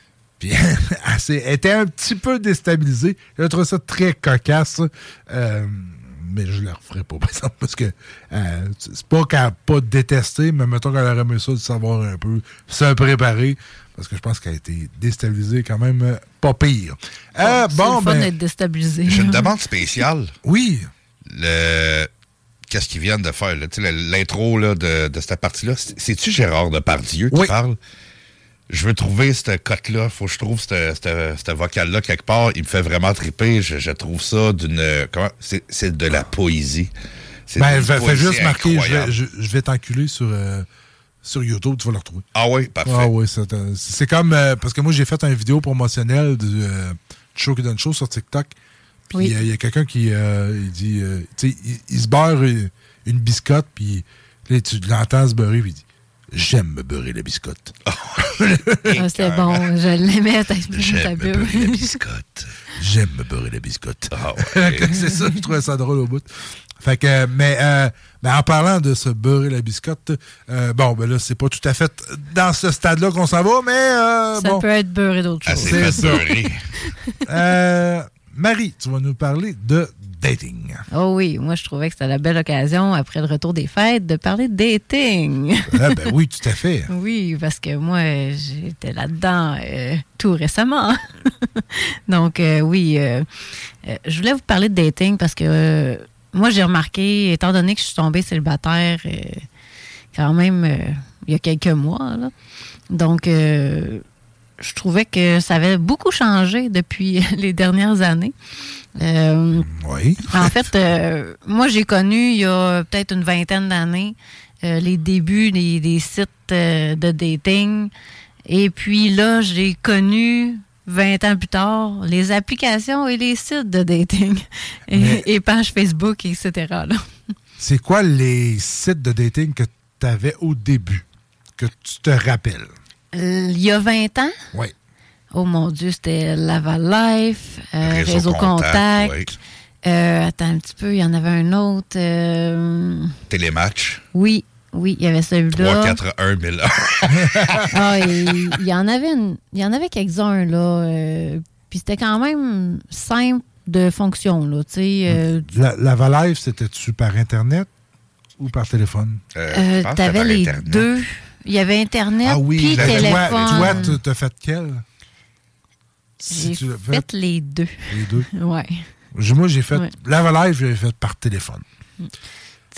elle était un petit peu déstabilisée. Je trouve ça très cocasse. Euh, mais je ne le referai pas, par exemple, parce que euh, c'est pas qu'elle n'a pas détesté, mais mettons qu'elle aurait aimé ça de savoir un peu se préparer. Parce que je pense qu'elle a été déstabilisée quand même euh, pas pire. Euh, C'est bon, le fun ben. d'être déstabilisé. J'ai une demande spéciale. Oui. Le... Qu'est-ce qu'ils viennent de faire? L'intro de, de cette partie-là, c'est- c'est-tu Gérard Depardieu qui parle? Je veux trouver cette cote-là. Faut que je trouve cette, cette, cette vocale-là quelque part. Il me fait vraiment triper. Je, je trouve ça d'une... comment- C'est c'est de la poésie. C'est Ben, poésie juste marquer, je vais, je, je t'enculer sur, euh, sur YouTube, tu vas le retrouver. Ah oui, parfait. Ah oui, c'est c'est comme. euh, parce que moi, j'ai fait une vidéo promotionnelle du euh, Show qui donne show sur TikTok. Puis Oui. euh, il y a quelqu'un qui euh, il dit. euh, tu sais, il, il se beurre une, une biscotte, puis là, tu l'entends se beurrer, puis il dit J'aime me beurrer la biscotte. Ah, C'était bon, je l'aimais, ta, ta pub. J'aime me beurrer la biscotte. Ah c'est ça, je trouvais ça drôle au bout. Fait que, mais euh, ben, en parlant de se beurrer la biscotte, euh, bon, ben là, c'est pas tout à fait dans ce stade-là qu'on s'en va, mais euh, Ça bon. peut être beurré d'autres choses. C'est ça. Euh, Marie, tu vas nous parler de dating. Oh oui, moi je trouvais que c'était la belle occasion, après le retour des fêtes, de parler de dating. Ah, ben oui, tout à fait. Oui, parce que moi, j'étais là-dedans euh, tout récemment. Donc, euh, oui, euh, je voulais vous parler de dating parce que moi, j'ai remarqué, étant donné que je suis tombée célibataire quand même il y a quelques mois, là, donc euh, je trouvais que ça avait beaucoup changé depuis les dernières années. Euh, oui. En fait, euh, moi, j'ai connu il y a peut-être une vingtaine d'années euh, les débuts des, des sites de dating. Et puis là, j'ai connu 20 ans plus tard les applications et les sites de dating et, Mais- et pages Facebook, etc. C'est quoi les sites de dating que tu avais au début, que tu te rappelles? Il y a 20 ans, Oui. oh mon Dieu, c'était Laval Life, euh, Réseau Réseau, Contact, Contact. Euh, attends un petit peu, il y en avait un autre. euh, Télématch. oui, oui, il y avait celui-là. 341 000 ah, et il y en avait, une- il y en avait quelques-uns, là. euh, puis c'était quand même simple de fonction, là. Tu sais, euh, La, la Valive, c'était-tu par Internet ou par téléphone? euh, t'avais les deux. Il y avait Internet Ah oui, puis la- toi, téléphone. toi, tu t'as fait quel? J'ai tu l'as fait les deux. Les deux? Ouais. Moi, j'ai fait. Ouais. La l'ai fait par téléphone.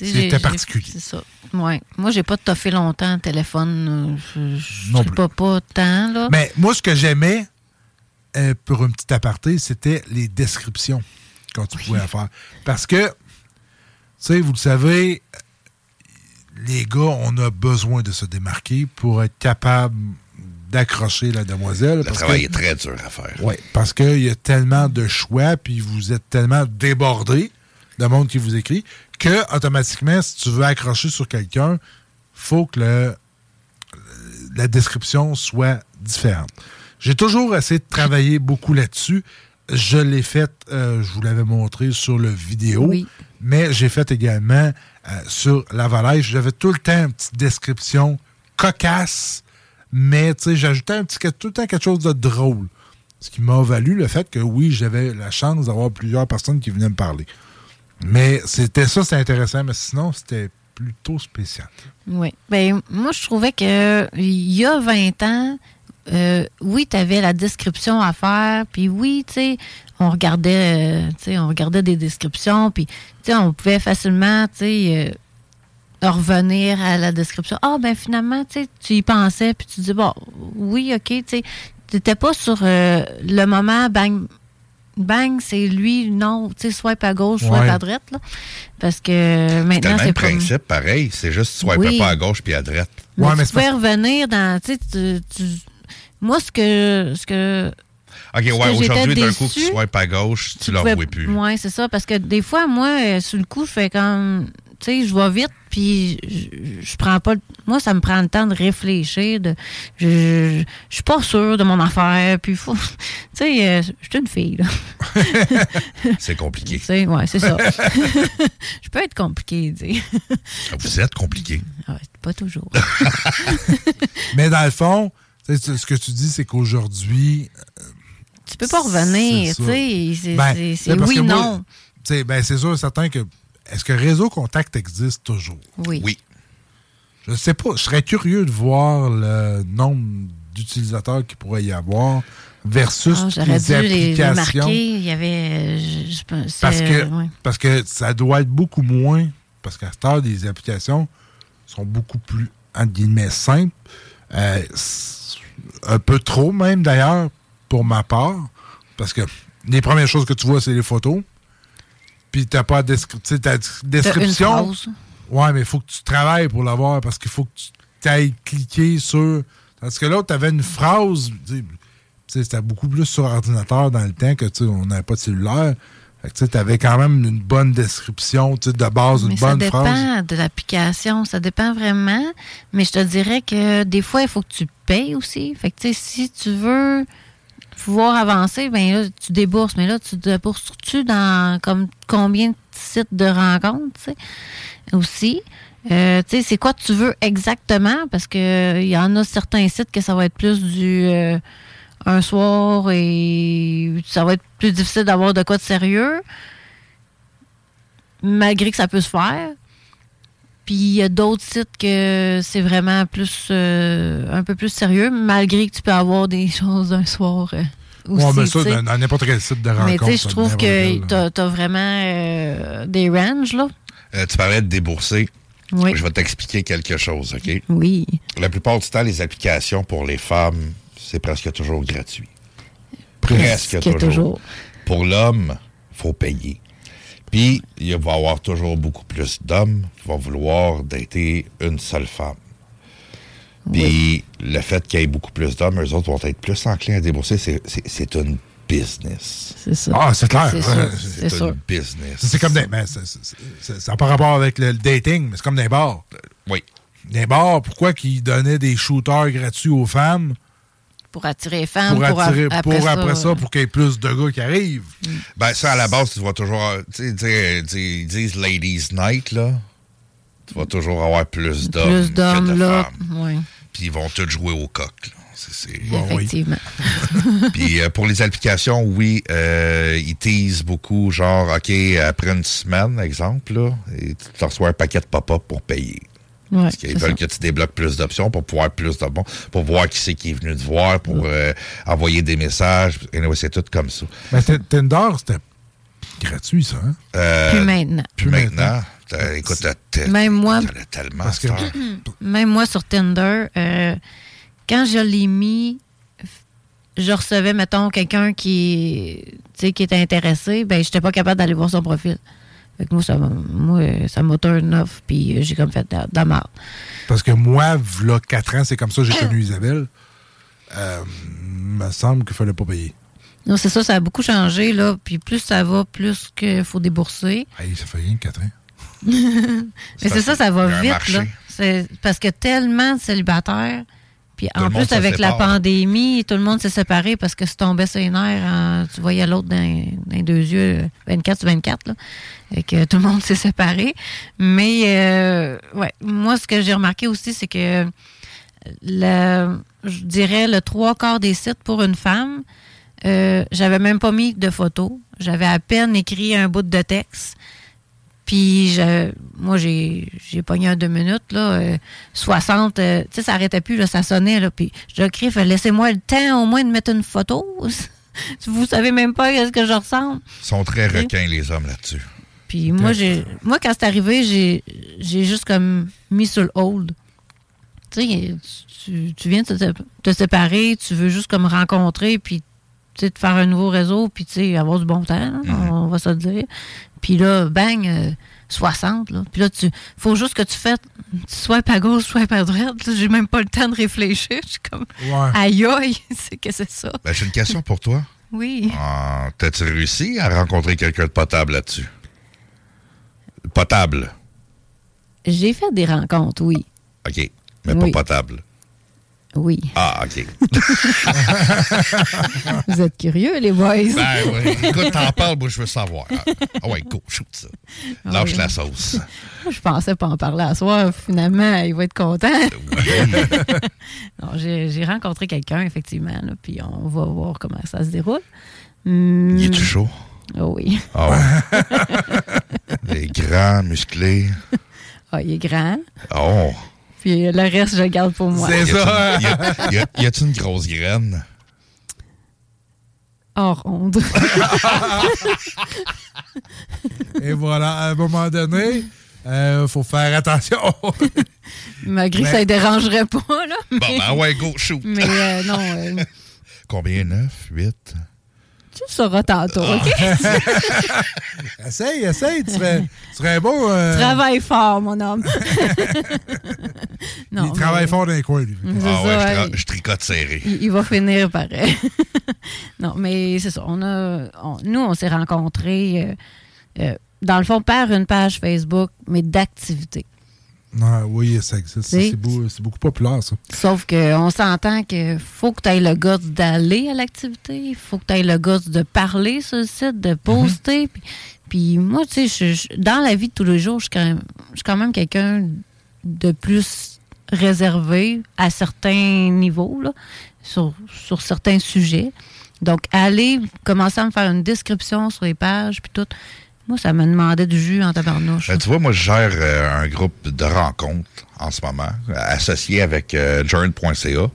J'ai- C'était j'ai- particulier. C'est ça. Ouais. Moi, j'ai pas toffé longtemps téléphone. euh, Je, je Non sais pas, pas tant, là. Mais moi, ce que j'aimais, euh, pour un petit aparté, c'était les descriptions quand tu pouvais en faire. Parce que, tu sais, vous le savez, les gars, on a besoin de se démarquer pour être capable d'accrocher la demoiselle. Le parce travail que- est très dur à faire. Oui, parce qu'il y a tellement de choix, puis vous êtes tellement débordé de monde qui vous écrit, que automatiquement, si tu veux accrocher sur quelqu'un, faut que le- la description soit différente. J'ai toujours essayé de travailler beaucoup là-dessus. Je l'ai fait, euh, je vous l'avais montré sur le vidéo, Oui. mais j'ai fait également euh, sur la Valège. J'avais tout le temps une petite description cocasse, mais j'ajoutais un petit, tout le temps quelque chose de drôle. Ce qui m'a valu le fait que oui, j'avais la chance d'avoir plusieurs personnes qui venaient me parler. Mais c'était ça, c'était intéressant, mais sinon, c'était plutôt spécial. Oui. Ben, moi, je trouvais que il y a 20 ans, euh, oui, tu avais la description à faire, puis oui, tu sais, on regardait, euh, tu sais, on regardait des descriptions, puis, tu sais, on pouvait facilement, tu sais, euh, revenir à la description. Ah, ben finalement, tu sais, tu y pensais, puis tu dis, bon, oui, OK, tu sais, t'étais pas sur euh, le moment, bang, bang, c'est lui, non, tu sais, swipe à gauche, swipe Ouais. à droite, là. Parce que C'est le maintenant, même pas... principe, pareil. C'est juste tu Oui. pas à gauche puis à droite. Mais tu pouvais revenir dans. Tu sais, tu- tu- moi, ce que, ce que OK, ouais, aujourd'hui, d'un coup, que tu swipes à gauche, tu ne le pouvais- revois plus. Ouais, c'est ça. Parce que des fois, moi, euh, sur le coup, je fais comme. Tu sais, je vais vite, puis je, je prends pas. le- Moi, ça me prend le temps de réfléchir. De, je, je, je suis pas sûre de mon affaire, puis faut. Tu sais, euh, je suis une fille, là. C'est compliqué. Tu sais, ouais, c'est ça. je peux être compliquée, tu sais. Vous êtes compliqué. Ouais, pas toujours. Mais dans le fond, ce que tu dis, c'est qu'aujourd'hui. Tu peux pas revenir, C'est tu sais. C'est Ben, c'est- parce oui, non. tu sais, ben, c'est sûr, certain que. Est-ce que Réseau Contact existe toujours? Oui. Oui. Je ne sais pas. Je serais curieux de voir le nombre d'utilisateurs qu'il pourrait y avoir versus Ah, J'aurais les dû les, les applications. marquer. Il y avait. Je, je pense, Parce euh, que, ouais. parce que ça doit être beaucoup moins. Parce qu'à cette heure, les applications sont beaucoup plus, entre guillemets, simples. Euh, un peu trop, même d'ailleurs, pour ma part. Parce que les premières choses que tu vois, c'est les photos. Puis t'as pas de descri- ta description. Ouais, mais il faut que tu travailles pour l'avoir parce qu'il faut que tu ailles cliquer sur. Parce que l'autre, tu avais une phrase. C'était beaucoup plus sur ordinateur dans le temps que tu on n'avait pas de cellulaire. Tu avais quand même une bonne description de base, une Mais ça bonne dépend phrase. de l'application, ça dépend vraiment. Mais je te dirais que des fois, il faut que tu payes aussi. Fait que, tu sais, si tu veux pouvoir avancer, ben là, tu débourses. Mais là, tu débourses-tu dans comme combien de sites de rencontres, tu sais, aussi? Euh, tu sais, c'est quoi tu veux exactement? Parce que il y en a certains sites que ça va être plus du euh, un soir et ça va être plus difficile d'avoir de quoi de sérieux malgré que ça peut se faire. Puis il y a d'autres sites que c'est vraiment plus euh, un peu plus sérieux, malgré que tu peux avoir des choses un soir euh, aussi. ouais, mais ça, tu dans, dans n'importe quel site de rencontre. Mais tu sais, je trouve que t'as as vraiment euh, des ranges, là. Euh, tu parlais de débourser. Oui. Je vais t'expliquer quelque chose, OK? Oui. La plupart du temps, les applications pour les femmes, c'est presque toujours gratuit. Presque, Presque toujours. toujours. Pour l'homme, il faut payer. Puis, il va y avoir toujours beaucoup plus d'hommes qui vont vouloir dater une seule femme. Puis, le fait qu'il y ait beaucoup plus d'hommes, eux autres vont être plus enclins à débourser. C'est- une business. C'est ça. Ah, c'est clair. C'est une business. C'est comme des. mais c'est- Ça n'a pas rapport avec le, le dating, mais c'est comme des bars. Oui. Des bars, pourquoi qu'ils donnaient des shooters gratuits aux femmes Pour attirer les femmes, pour, pour, a- attirer, après, pour ça, après ça, pour qu'il y ait plus de gars qui arrivent. Ben, ça, à la base, tu vas toujours. Tu sais, ils disent Ladies Night, là. Tu vas toujours avoir plus d'hommes. plus que d'hommes, de là. Puis ils vont tous jouer au coq, là. C'est- c'est- effectivement. Puis euh, pour les applications, oui, euh, ils teasent beaucoup, genre, OK, après une semaine, exemple, là, et tu reçois un paquet de pop-up pour payer. Ouais, Parce qu'ils veulent ça. que tu débloques plus d'options pour pouvoir plus de bon, pour voir qui c'est qui est venu te voir, pour euh, envoyer des messages. Et c'est tout comme ça. Mais Tinder, c'était gratuit, ça. Hein? Euh, Plus maintenant. Plus maintenant. Écoute, t'as- t'as- Même moi, tellement Parce que- même moi sur Tinder, euh, quand je l'ai mis, je recevais, mettons, quelqu'un qui, tu sais, qui était intéressé, ben, j'étais pas capable d'aller voir son profil. Fait que moi, ça, m'a- moi, ça m'a turn off, puis euh, j'ai comme fait de, de la merde. Parce que moi, là, 4 ans, c'est comme ça que j'ai connu Isabelle. Euh, me semble qu'il fallait pas payer. Non, c'est ça, ça a beaucoup changé, là. Puis plus ça va, plus qu'il faut débourser. Hey, ça fait rien que 4 ans. Mais c'est ça, ça va vite, là. Parce que tellement de célibataires. Puis Tout en plus, avec la pandémie, tout le monde s'est séparé parce que se tombait sur les nerfs. en- tu voyais l'autre dans, dans les deux yeux, euh, 24 sur 24, là. Et que tout le monde s'est séparé. Mais, euh, ouais, moi, ce que j'ai remarqué aussi, c'est que le, je dirais le trois quarts des sites pour une femme, euh, j'avais même pas mis de photos. J'avais à peine écrit un bout de texte. Puis je, moi, j'ai, j'ai pogné un deux minutes, là, euh, 60, euh, tu sais, ça arrêtait plus, là, ça sonnait, là. Puis je crie, laissez-moi le temps au moins de mettre une photo. Vous savez même pas ce que je ressemble. Ils sont très requins, les hommes, là-dessus. Puis moi, j'ai, moi, quand c'est arrivé, j'ai, j'ai juste comme mis sur le hold. Tu sais, tu, tu viens de te, te séparer, tu veux juste comme rencontrer, puis tu te faire un nouveau réseau, puis tu sais, avoir du bon temps. là. On va se le dire. Puis là, bang, euh, 60. Là. Puis là, tu faut juste que tu fasses soit à gauche, soit à droite. Là, J'ai même pas le temps de réfléchir. Je suis comme, Ouais. aïe aïe, c'est que c'est ça. Ben, j'ai une question pour toi. Oui. Ah, T'as-tu réussi à rencontrer quelqu'un de potable là-dessus? Potable. J'ai fait des rencontres, oui. OK. Mais Oui. pas potable. Oui. Ah, OK. Vous êtes curieux, les boys. Ben oui. Écoute, t'en parles, moi, je veux savoir. Ah ouais, go, shoot ça. Ah Lâche oui. la sauce. Je pensais pas en parler à soir. Finalement, il va être content. non, j'ai rencontré quelqu'un, effectivement, là, puis on va voir comment ça se déroule. Hum, Il est-tu chaud? oh oui. Ah ouais. Il est grand, musclé. Ah, il est grand. Oh. Puis le reste, je le garde pour moi. Y a-tu- Y a- y a- une grosse graine? Hors onde. Et voilà, à un moment donné, il faut faire attention. Malgré que Mais- ça ne dérangerait pas, là. Bon, ben ouais, go, shoot. Mais euh, non, euh, Combien? 9, 8? Tu le sauras tantôt, OK? essaye, essaye, tu serais, tu serais beau. euh, Travaille fort, mon homme. il travaille fort dans les coins, lui. Ah ouais, ça, je, tra- je tricote serré. Il, il va finir pareil. non, mais c'est ça. On a, on- nous, on s'est rencontrés, euh, euh, dans le fond, par une page Facebook, mais d'activité. Ah, oui, ça existe. C'est- C'est beau- c'est beaucoup populaire, ça. Sauf qu'on s'entend qu'il faut que tu aies le goût d'aller à l'activité, il faut que tu aies le goût de parler sur le site, de poster. Puis, puis moi, tu sais, je- je- dans la vie de tous les jours, je suis quand même, je suis quand même quelqu'un de plus réservé à certains niveaux, là, sur, sur certains sujets. Donc, aller commencer à me faire une description sur les pages, puis tout, moi, ça me demandait du jus en tabarnouche. Ben, tu vois, moi, je gère euh, un groupe de rencontres en ce moment, associé avec euh, journ.ca.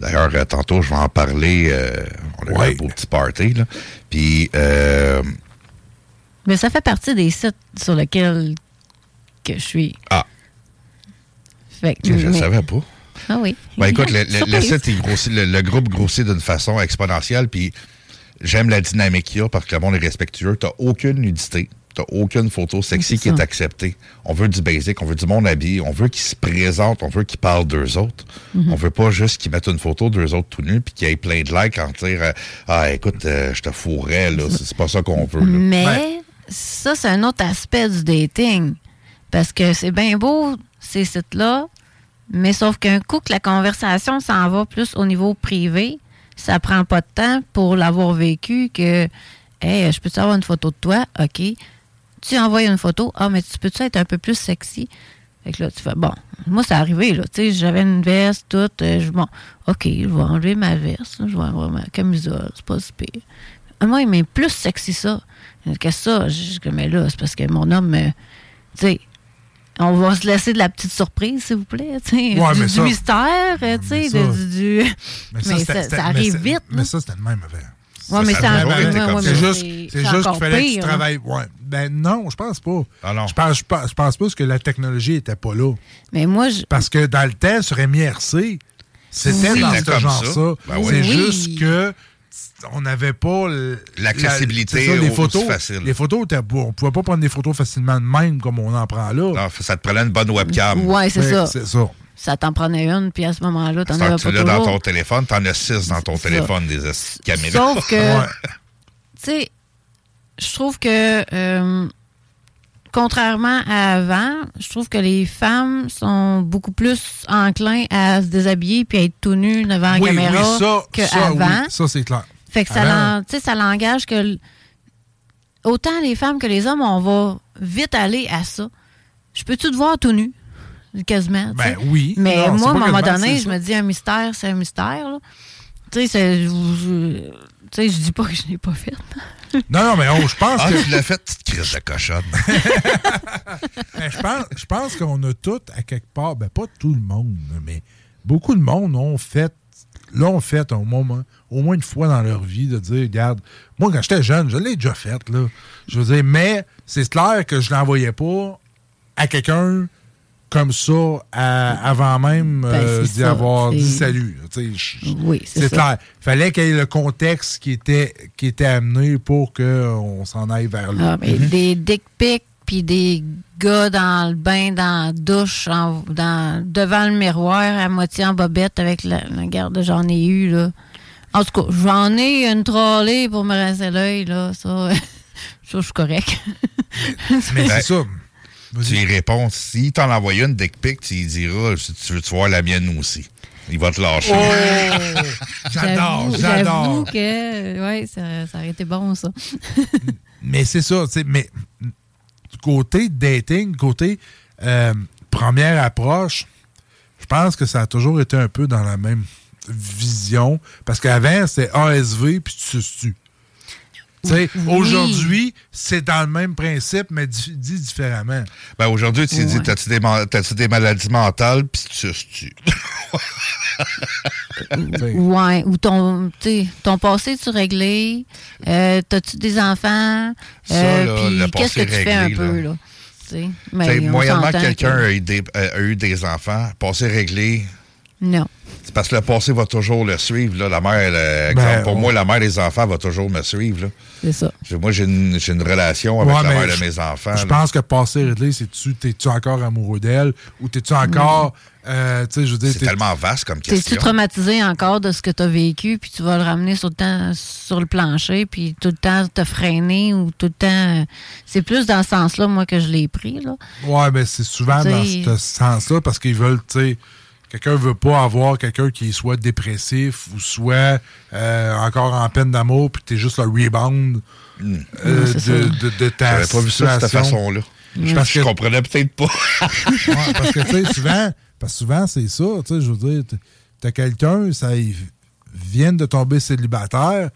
D'ailleurs, euh, tantôt, je vais en parler. euh, on a eu un beau petit party. Là. Puis, euh, Mais ça fait partie des sites sur lesquels que je suis. Ah. Fait que- je ne mais- savais pas. Ah oui. Ben, écoute, le, le- site, il grossit, le, le groupe grossit d'une façon exponentielle, puis j'aime la dynamique qu'il y a parce que le monde est respectueux. T'as aucune nudité. T'as aucune photo sexy qui est acceptée. On veut du basic, on veut du monde habillé, on veut qu'ils se présentent, on veut qu'ils parlent d'eux autres. Mhm. On veut pas juste qu'ils mettent une photo d'eux autres tout nus puis qu'il y ait plein de likes en dire Ah, écoute, euh, je te fourrais, là. C'est pas ça qu'on veut, là. Mais ça, c'est un autre aspect du dating. Parce que c'est bien beau, ces sites-là, mais sauf qu'un coup que la conversation s'en va plus au niveau privé, ça prend pas de temps pour l'avoir vécu que Hey, je peux-tu avoir une photo de toi? OK. Tu envoies une photo. Ah, mais tu peux-tu être un peu plus sexy? Fait que là, tu fais, bon, moi, c'est arrivé, là. Tu sais, j'avais une veste, toute. euh, je, bon, OK, je vais enlever ma veste, je vais enlever ma camisole, c'est pas si pire. Moi, il m'est plus sexy ça. que ça. Je- mais là, c'est parce que mon homme, euh, tu sais, on va se laisser de la petite surprise, s'il vous plaît. tu sais, Ouais, du, du mystère, tu sais, ça- de- du. du- Mais ça, arrive vite. Mais ça, c'était le même avant. Ouais, mais Ça c'est ouais, juste, c'est- juste qu'il fallait que tu hein. travailles. Ouais. Ben non, je pense pas. Ah. Je pense, je pense, je pense pas que la technologie était pas là. Mais moi, je. Parce que dans le temps, sur MIRC, c'était Oui. dans ce genre ça. ça. Ben oui. C'est Oui. juste que on n'avait pas L'accessibilité la- les photos. facile. Les photos, on pouvait pas prendre des photos facilement de même comme on en prend là. Non, ça te prenait une bonne webcam. Ouais, c'est ça. C'est ça. Ça t'en prenait une, puis à ce moment-là, t'en avais pas tu l'as dans ton téléphone, t'en as six dans ton ça. téléphone, des caméras. Sauf que, tu sais, je trouve que, euh, contrairement à avant, je trouve que les femmes sont beaucoup plus enclins à se déshabiller puis à être tout nus devant oui, la caméra oui, ça, que ça, avant. oui, ça, c'est clair. Fait que ça, Avant, sais, ça l'engage que autant les femmes que les hommes, on va vite aller à ça. Je peux-tu te voir tout nu? Quasiment. Ben oui. Mais Non, moi, à un moment donné, je ça. me dis un mystère, c'est un mystère. Tu sais, tu sais, je dis pas que je l'ai pas fait. Non, non, mais oh, je pense Ah, que. tu l'as fait, petite crise de cochonne. Je pense, je pense qu'on a tous, à quelque part, ben pas tout le monde, mais beaucoup de monde ont fait, l'ont fait au, moment, au moins une fois dans leur vie, de dire, regarde, moi quand j'étais jeune, je l'ai déjà fait, là. Je veux dire, mais c'est clair que je l'envoyais pas à quelqu'un comme ça à- avant même Ben, euh, d'y avoir dit salut. Oui, c'est clair. fallait qu'il y ait le contexte qui était, qui était amené pour qu'on s'en aille vers là. Ah, mais Des dick pics, puis des gars dans le bain, dans la douche, en- dans, devant le miroir, à moitié en bobette avec la, la garde, j'en ai eu, là. En tout cas, j'en ai une trollée pour me rincer l'œil, là. Ça, ça je suis correct. Mais Ben, c'est ça. Tu y réponds. S'il t'en envoie une dick pic, tu lui diras si tu veux-tu voir la mienne aussi. Il va te lâcher. Oh! J'adore, j'adore. J'avoue que, ouais, ça, ça aurait été bon, ça. Mais c'est ça, tu sais, mais du côté dating, côté euh, première approche, je pense que ça a toujours été un peu dans la même vision. Parce qu'avant, c'était ASV puis tu suces-tu. Tu Oui. Aujourd'hui, c'est dans le même principe, mais di- dit différemment. Ben aujourd'hui, tu dis Ouais. t'as-tu des, ma- des maladies mentales, puis tu suces-tu? Ouais, ou ton, tu ton passé, tu réglé? Euh, T'as-tu des enfants? Euh, puis qu'est-ce que tu fais un peu, là. Tu T'sais, mais moyennement, quelqu'un que- a, eu des- a eu des enfants, passé réglé, Non. c'est parce que le passé va toujours le suivre. Là. La mère, euh, exemple, Ben, pour moi, la mère des enfants va toujours me suivre. là. C'est ça. Moi, j'ai une, relation avec Ouais, la mère de mes enfants. Je là. pense que passer Ridley, c'est tu t'es-tu encore amoureux d'elle ou t'es-tu encore. euh, tu sais, je veux dire. C'est t'es- tellement vaste comme T'es-tu question. traumatisé encore de ce que tu as vécu, puis tu vas le ramener sur le, temps, sur le plancher, puis tout le temps te freiner ou tout le temps. euh, C'est plus dans ce sens-là, moi, que je l'ai pris, là. Ouais, mais c'est souvent dans ce sens-là parce qu'ils veulent, tu sais, quelqu'un veut pas avoir quelqu'un qui soit dépressif ou soit euh, encore en peine d'amour puis t'es juste le rebound euh, Hmm. C'est de, de, de ta J'avais pas vu ça de cette façon-là. Je- Parce je que- comprenais peut-être pas. Ouais, parce que, tu sais, souvent, parce que souvent, c'est ça, tu sais, je veux dire, t'as quelqu'un, ça, ils viennent de tomber célibataire,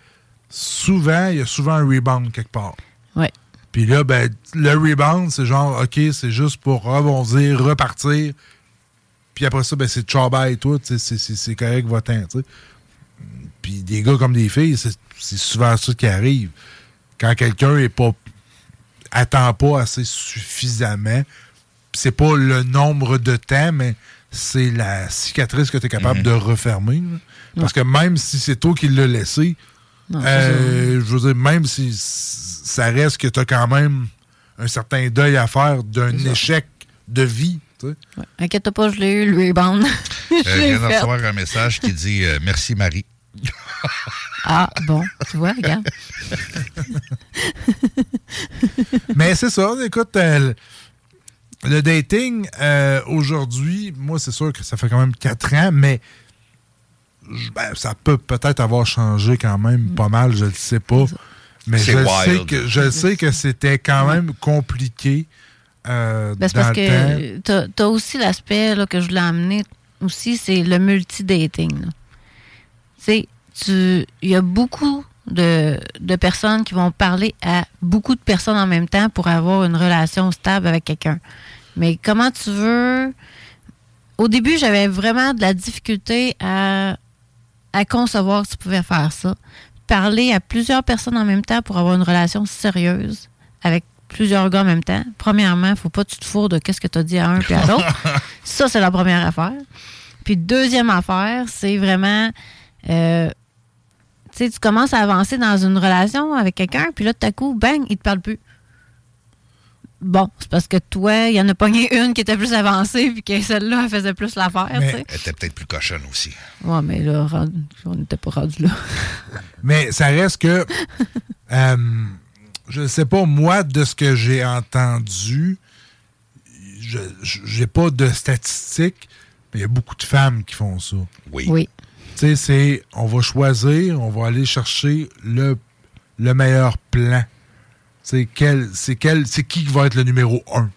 souvent, il y a souvent un rebound quelque part. Ouais. Puis là, ben, le rebound, c'est genre, OK, c'est juste pour rebondir, repartir. Puis après ça, ben, c'est ciao bye, tout, c'est- correct, sais. Puis des gars comme des filles, c'est souvent ça qui arrive. Quand quelqu'un est pas attend pas assez suffisamment, c'est pas le nombre de temps, mais c'est la cicatrice que tu es capable de refermer. là. Parce que même si c'est toi qui l'as laissé, Non, euh, je veux dire, même si ça reste que tu as quand même un certain deuil à faire d'un échec de vie. Tu sais. Inquiète pas, je l'ai eu, le rebound. je Euh, viens de recevoir un message qui dit euh, Merci Marie. Ah, bon, tu vois, regarde. Mais c'est ça, écoute, euh, le, le dating, euh, aujourd'hui, moi, c'est sûr que ça fait quand même 4 ans, mais je- ben, ça peut peut-être avoir changé quand même pas mal, je ne sais pas. Mais je wild. sais, que, je sais que c'était quand même compliqué euh, Ben, c'est parce que t'as- t'as aussi l'aspect que je voulais amener aussi, c'est le multi-dating. Tu tu- il y a beaucoup de, de personnes qui vont parler à beaucoup de personnes en même temps pour avoir une relation stable avec quelqu'un. Mais comment tu veux... Au début, j'avais vraiment de la difficulté à, à concevoir que tu pouvais faire ça. Parler à plusieurs personnes en même temps pour avoir une relation sérieuse avec plusieurs gars en même temps. Premièrement, faut pas que tu te fourres de qu'est-ce que tu as dit à un puis à l'autre. ça, c'est la première affaire. Puis deuxième affaire, c'est vraiment... euh, tu sais, tu commences à avancer dans une relation avec quelqu'un, puis là, tout à coup, bang, il te parle plus. Bon, c'est parce que toi, il y en a pogné une qui était plus avancée, puis que celle-là, elle faisait plus l'affaire. Elle était peut-être plus cochonne aussi. Ouais, mais là, on n'était pas rendu là. Mais ça reste que, euh, je ne sais pas, moi, de ce que j'ai entendu, je j'ai pas de statistiques, mais il y a beaucoup de femmes qui font ça. Oui. Oui. Tu sais, c'est, on va choisir, on va aller chercher le, le meilleur plan. C'est quel, c'est quel, c'est qui qui va être le numéro un,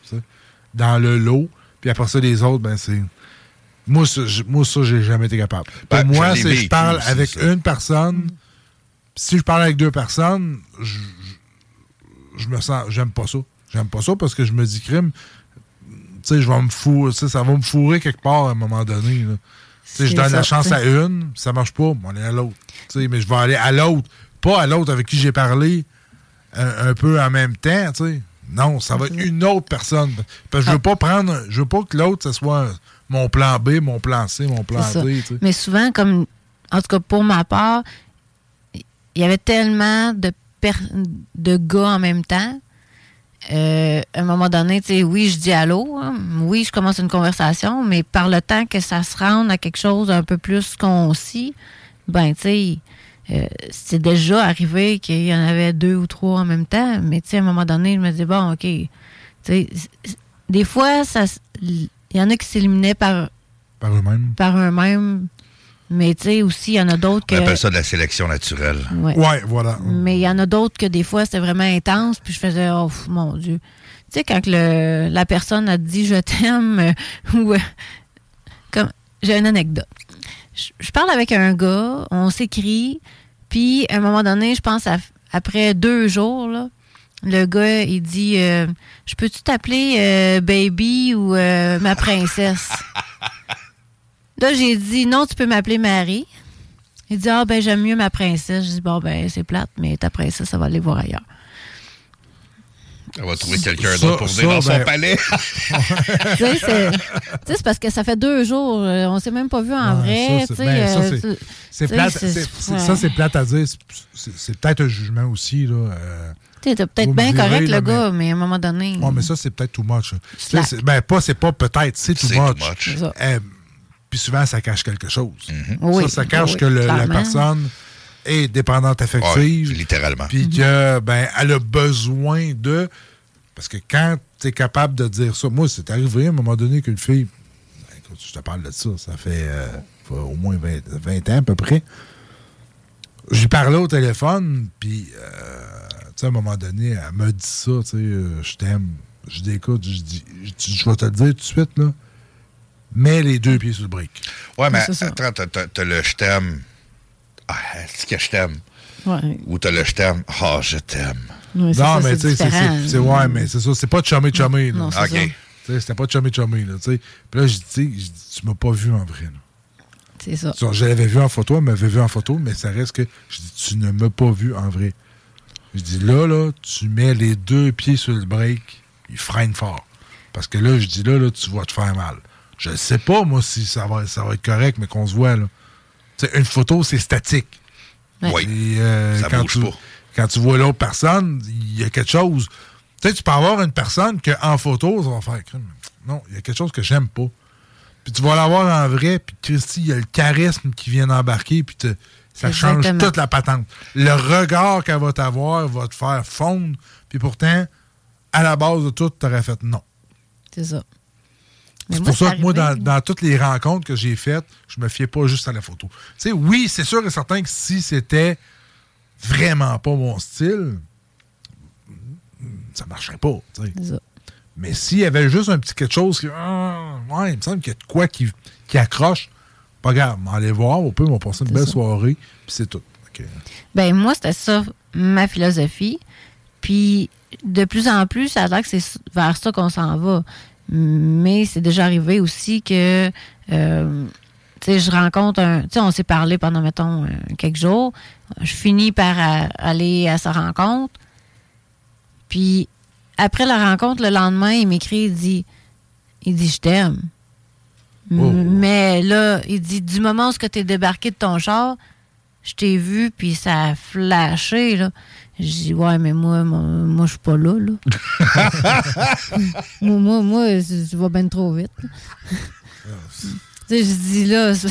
dans le lot. Puis après ça, les autres, ben c'est. Moi, ça, j- moi, ça, j'ai jamais été capable. Ben, Pour moi, je l'ai c'est je parle avec ça. une personne. Puis Si je parle avec deux personnes, je, je- me sens. J'aime pas ça. J'aime pas ça parce que je me dis, crime, tu sais, je vais me fourrer, ça va me fourrer quelque part à un moment donné. Tu sais, je donne la chance à une, ça marche pas, on est à l'autre. Tu sais, mais je vais aller à l'autre, pas à l'autre avec qui j'ai parlé un, un peu en même temps, tu sais. Non, ça va être une autre personne. Parce que je veux pas prendre. Je veux pas que l'autre, ce soit mon plan B, mon plan C, mon plan. D. Mais souvent, comme, en tout cas pour ma part, il y avait tellement de, de gars en même temps. Euh, à un moment donné, tu sais, oui, je dis allô, hein, oui, je commence une conversation, mais par le temps que ça se rende à quelque chose un peu plus concis, ben, tu sais, euh, c'est déjà arrivé qu'il y en avait deux ou trois en même temps, mais tu sais, à un moment donné, je me dis, bon, OK, tu sais, des fois, ça, il y en a qui s'éliminaient par, Par eux-mêmes. par eux-mêmes. Mais tu sais, aussi, il y en a d'autres On que. appelle ça de la sélection naturelle. Ouais. voilà. Mais il y en a d'autres que des fois, c'était vraiment intense, puis je faisais, oh mon Dieu. Tu sais, quand le, la personne a dit je t'aime, euh, ou. euh, comme J'ai une anecdote. Je, je parle avec un gars, on s'écrit, puis à un moment donné, je pense à- après deux jours, là, le gars, il dit euh, Je peux-tu t'appeler euh, baby ou euh, ma princesse Là, j'ai dit non, tu peux m'appeler Marie. Il dit Ah, ben, j'aime mieux ma princesse. Je dis Bon, ben, c'est plate, mais ta princesse, ça va aller voir ailleurs. On va trouver quelqu'un d'autre pour venir dans son ben- palais. tu sais, c'est- parce que ça fait deux jours, euh, on s'est même pas vu en vrai. Ça, tu c'est- sais, ben, ça, c'est- plate. Ça, c'est à dire. C'est- peut-être un jugement aussi. Là. euh, Tu sais, t'es peut-être bien correct, là, le gars, mais à un moment donné. Ouais, mais ça, c'est peut-être too much. c'est- Ben, pas, c'est pas peut-être, c'est too C'est too much. much. Euh, puis souvent, ça cache quelque chose. Oui, ça, ça cache oui, que le- la personne est dépendante affective. Ouais, littéralement. Puis que, ben, elle a besoin de. Parce que quand tu es capable de dire ça, moi, c'est arrivé à un moment donné qu'une fille. ben, écoute, je te parle de ça, ça fait, euh, fait au moins 20, 20 ans à peu près. J'y parlais au téléphone, puis, euh, tu sais, à un moment donné, elle m'a dit ça, tu sais, euh, je t'aime. Je dis, écoute, je dis, je dis, je vais te le dire tout de suite, là. Mets les deux pieds sur le brick. Ouais, mais attends, t'as- t'as t'as le je t'aime. Ah, est-ce que je t'aime? Ouais. Ou t'as le je t'aime? Ah, je t'aime. Ouais, c'est non, ça, mais tu sais, c'est- différent. c'est. c'est- Ouais, mais c'est ça. C'est pas chummy chummy. Non, c'est OK. ça. Tu sais, C'était pas chummy chummy. Là, tu sais. Puis là, je dis, tu sais, je dis, tu m'as pas vu en vrai. là. C'est ça. Je l'avais vu en photo, elle m'avait vu en photo, mais ça reste que. Je dis, tu ne m'as pas vu en vrai. Je dis, là, là, tu mets les deux pieds sur le break, il freine fort. Parce que là, je dis, là, là, tu vas te faire mal. Je sais pas, moi, si ça va, ça va être correct, mais qu'on se voit, là. Tu sais, une photo, c'est statique. Oui. Et, euh, Ça quand, bouge tu, pas. quand tu vois l'autre personne, il y a quelque chose. Tu sais, tu peux avoir une personne qu'en photo, ça va faire crime. Non, il y a quelque chose que j'aime pas. Puis tu vas l'avoir en vrai, puis Christy, il y a le charisme qui vient d'embarquer, puis te- ça change Exactement. toute la patente. Le regard qu'elle va t'avoir va te faire fondre, puis pourtant, à la base de tout, tu aurais fait non. C'est ça. C'est pour ça que moi, dans, dans toutes les rencontres que j'ai faites, je me fiais pas juste à la photo. Tu sais, oui, c'est sûr et certain que si c'était vraiment pas mon style, ça marcherait pas. ça. Mais s'il y avait juste un petit quelque chose qui. ah, ouais, il me semble qu'il y a de quoi qui, qui accroche, pas grave, aller voir, on peut, on va passer une belle ça. soirée, puis c'est tout. Ben moi, c'était ça, ma philosophie. Puis de plus en plus, ça a l'air que c'est vers ça qu'on s'en va. Mais c'est déjà arrivé aussi que euh, tu sais, je rencontre un. Tu sais, on s'est parlé pendant, mettons, euh, quelques jours. Je finis par euh, aller à sa rencontre. Puis après la rencontre, le lendemain, il m'écrit, il dit Il dit Je t'aime. Oh. Mais là, il dit Du moment où tu es débarqué de ton char, je t'ai vu, puis ça a flashé, là. Je dis, ouais, mais moi, moi, moi, je suis pas là, là. moi, moi, moi, je vais bien trop vite. tu sais, je dis, là, tu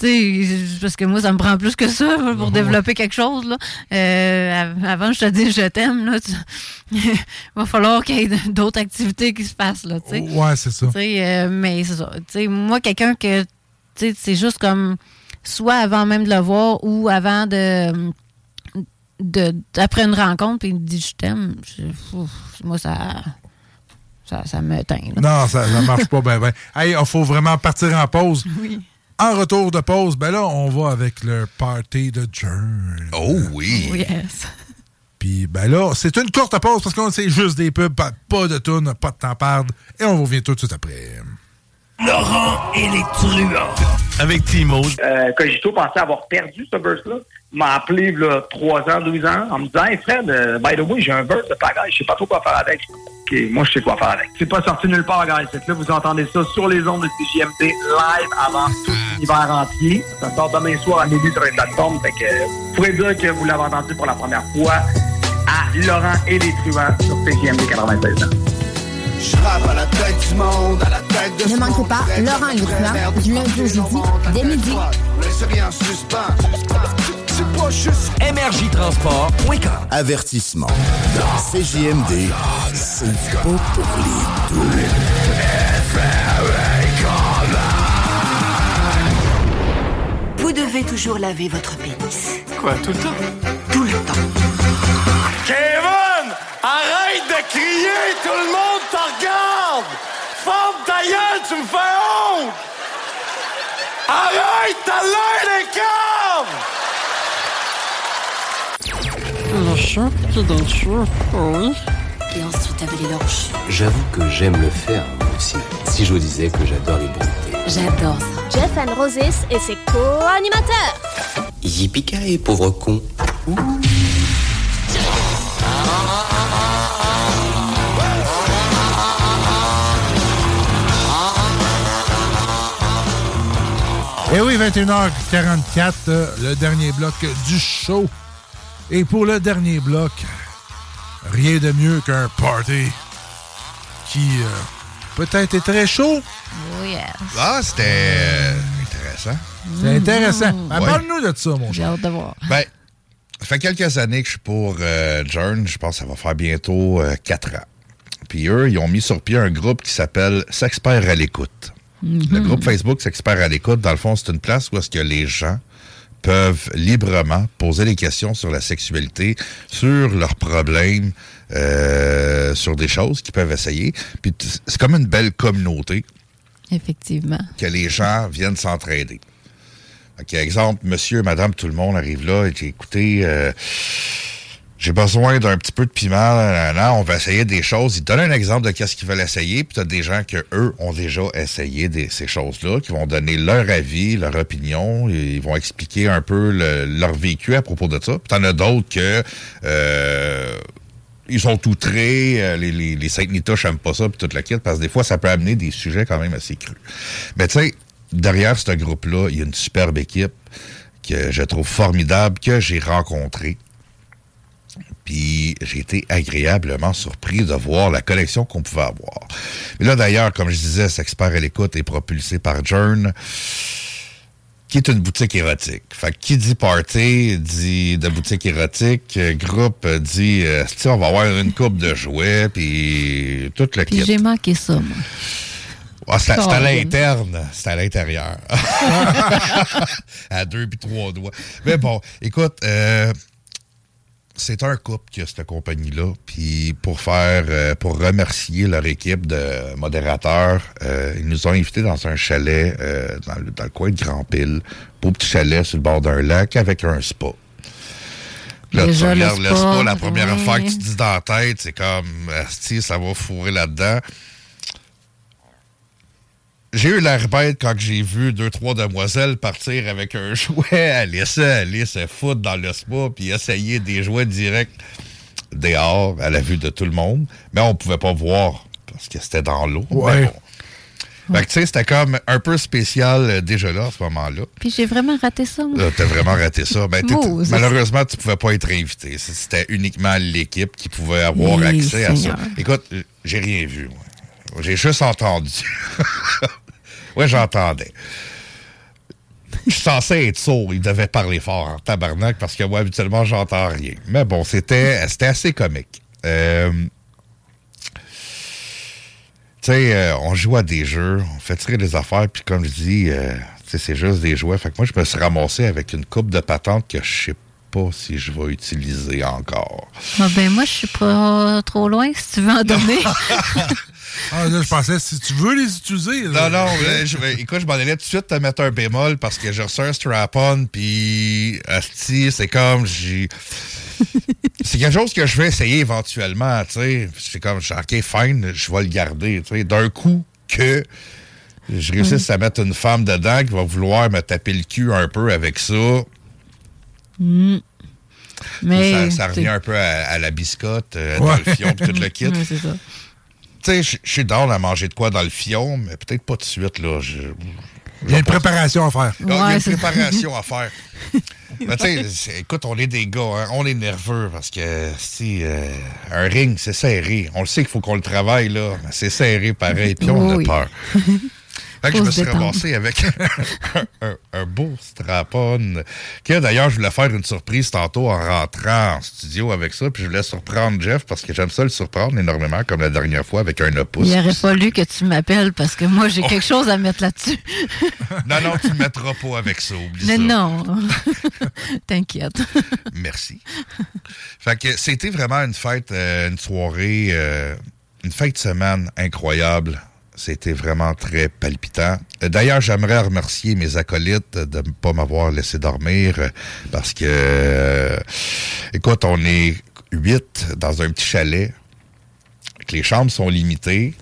sais, parce que moi, ça me prend plus que ça pour développer quelque chose, là. Euh, av- avant, je te dis, je t'aime, là. tu- Il va falloir qu'il y ait d'autres activités qui se passent, là, tu sais. Ouais, c'est ça. Tu sais, euh, mais c'est ça. Tu sais, moi, quelqu'un que, tu sais, c'est juste comme, soit avant même de le voir ou avant de, de après une rencontre, puis il me dit je t'aime. Moi, ça, ça, ça me teint. Non, ça ne marche pas bien. Ben. Hey, il faut vraiment partir en pause. Oui. En retour de pause, ben là, on va avec le party de Jern. Oh oui. Oh, yes. Puis ben là, c'est une courte pause parce qu'on c'est juste des pubs, pas, pas de tunes, pas de temps à perdre. Et on revient tout de suite après. Laurent et les truands. Avec Timo. Euh, Cogito pensait avoir perdu ce burst-là. M'a appelé là, 3 ans, 12 ans, en me disant Hey Fred, euh, by the way, j'ai un verse de pagaille, je sais pas trop quoi faire avec. OK, moi je sais quoi faire avec. C'est pas sorti nulle part, guys. Là, vous entendez ça sur les ondes de CGMT live avant tout l'hiver entier. Ça sort demain soir à minuit sur les plateformes. Fait que euh, vous pourrez dire que vous l'avez entendu pour la première fois à Laurent et les truands sur CGMT 96 ans. Je rappe à la tête du monde, à la tête de Ne manquez pas Laurent et les truands du lundi au jeudi dès midi. Rien en suspens. C'est pas juste MRJTransport.com. Avertissement. CJMD, c'est pas pour les doux. Vous devez toujours laver votre pénis. Quoi, tout le temps? Tout le temps. Kevin! Arrête de crier! Tout le monde te regarde! Ferme ta gueule, tu me fais honte! Arrête! T'as l'air des oui. Et ensuite avaler leur. J'avoue que j'aime le faire, moi aussi. Si je vous disais que j'adore les bontés. J'adore ça. Jeff and Roses et ses co-animateurs. Yippee pauvre con. Et Eh oui, 21h44, euh, le dernier bloc du show. Et pour le dernier bloc, rien de mieux qu'un party qui euh, peut-être est très chaud. Oh yes. Ah, c'était euh, intéressant. C'est intéressant. Ben, Ouais. Parle-nous de ça, mon J'ai cher. hâte de voir. Ben, ça fait quelques années que je suis pour euh, Journe. Je pense que ça va faire bientôt euh, quatre ans. Puis eux, ils ont mis sur pied un groupe qui s'appelle S'expert à l'écoute. Le groupe Facebook S'expert à l'écoute, dans le fond, c'est une place où est-ce que les gens peuvent librement poser des questions sur la sexualité, sur leurs problèmes, euh, sur des choses qu'ils peuvent essayer. Puis c'est comme une belle communauté Effectivement. que les gens viennent s'entraider. OK, exemple, monsieur, madame, tout le monde arrive là et dit, écoutez, euh, j'ai besoin d'un petit peu de piment, là, là, là, on va essayer des choses. Ils donnent un exemple de qu'est-ce qu'ils veulent essayer, puis tu as des gens que eux ont déjà essayé des, ces choses-là, qui vont donner leur avis, leur opinion, ils vont expliquer un peu le- leur vécu à propos de ça. Puis t'en as d'autres que euh, ils sont outrés, euh, les, les, les Saint-Nitouches n'aiment pas ça, puis toute la kit, parce que des fois, ça peut amener des sujets quand même assez crus. Mais tu sais, derrière ce groupe-là, il y a une superbe équipe que je trouve formidable, que j'ai rencontrée. Puis j'ai été agréablement surpris de voir la collection qu'on pouvait avoir. Mais là, d'ailleurs, comme je disais, cet expert à l'écoute est propulsé par Jern, qui est une boutique érotique. Fait que qui dit party dit de boutique érotique, euh, groupe euh, dit euh, on va avoir une coupe de jouets, puis tout le Puis j'ai manqué ça, moi. Ah, c'est à, l'interne, c'est à l'intérieur. à deux puis trois doigts. Mais bon, écoute, euh, c'est un couple qui a cette compagnie-là. Puis pour faire, euh, pour remercier leur équipe de modérateurs, euh, ils nous ont invités dans un chalet euh, dans, le, dans le coin de Grand-Pile, beau petit chalet sur le bord d'un lac avec un spa. Là, tu regardes le spa, la première ouais. affaire que tu dis dans la tête, c'est comme, Asti, ça va fourrer là-dedans. J'ai eu l'air bête quand j'ai vu deux, trois demoiselles partir avec un jouet, aller ça, aller se foutre dans le spa, puis essayer des jouets directs dehors, à la vue de tout le monde. Mais on pouvait pas voir, parce que c'était dans l'eau. Ouais. Mais bon. Fait que, tu sais, c'était comme un peu spécial euh, déjà là, à ce moment-là. Puis j'ai vraiment raté ça, moi. Là, T'as vraiment raté ça. Ben, Oh, malheureusement, tu pouvais pas être invité. C'était uniquement l'équipe qui pouvait avoir Oui, accès à ça. Écoute, euh, j'ai rien vu. moi. J'ai juste entendu. ouais, j'entendais. Je suis censé être sourd. Il devait parler fort en tabarnak parce que moi, habituellement, j'entends rien. Mais bon, c'était assez comique. Euh, tu sais, euh, on joue à des jeux, on fait tirer des affaires, puis comme je dis, euh, c'est juste des jouets. Fait que moi, je me suis ramassé avec une coupe de patente que je sais pas si je vais utiliser encore. Ah, ben moi, je suis pas trop loin si tu veux en donner. Ah, là, je pensais, si tu veux les utiliser. là. Non, non, là, je, écoute, je m'en allais tout de suite te mettre un bémol parce que j'ai reçu un strap-on, puis asti, c'est comme, j'ai... c'est quelque chose que je vais essayer éventuellement, tu sais. C'est comme, OK, fine, je vais le garder, tu sais. D'un coup que je réussisse à mettre une femme dedans qui va vouloir me taper le cul un peu avec ça, Mm. Mais. ça, revient un peu à, à la biscotte, euh, dans le fion, puis tout le kit. Ouais, c'est ça. Tu sais, je- suis down à manger de quoi dans le fion, mais peut-être pas tout de suite, là. Je- Il y a une préparation à faire. Ah, il y a une préparation à faire. Mais tu sais, c'est- écoute, on est des gars, hein, on est nerveux parce que si euh, un ring, c'est serré. On le sait qu'il faut qu'on le travaille, là, mais c'est serré pareil, puis on Oui. a peur. Fait que je me suis ramassé avec un, un- un beau strap-on. D'ailleurs, je voulais faire une surprise tantôt en rentrant en studio avec ça. Puis je voulais surprendre Jeff parce que j'aime ça le surprendre énormément, comme la dernière fois avec un opus. Il aurait fallu que tu m'appelles parce que moi, j'ai quelque chose à mettre là-dessus. Non, non, tu ne mettras pas avec ça. Oublie Mais ça. non. T'inquiète. Merci. Fait que c'était vraiment une fête, euh, une soirée, euh, une fête de semaine incroyable. C'était vraiment très palpitant. D'ailleurs, j'aimerais remercier mes acolytes de ne pas m'avoir laissé dormir parce que, euh, écoute, on est huit dans un petit chalet. que les chambres sont limitées.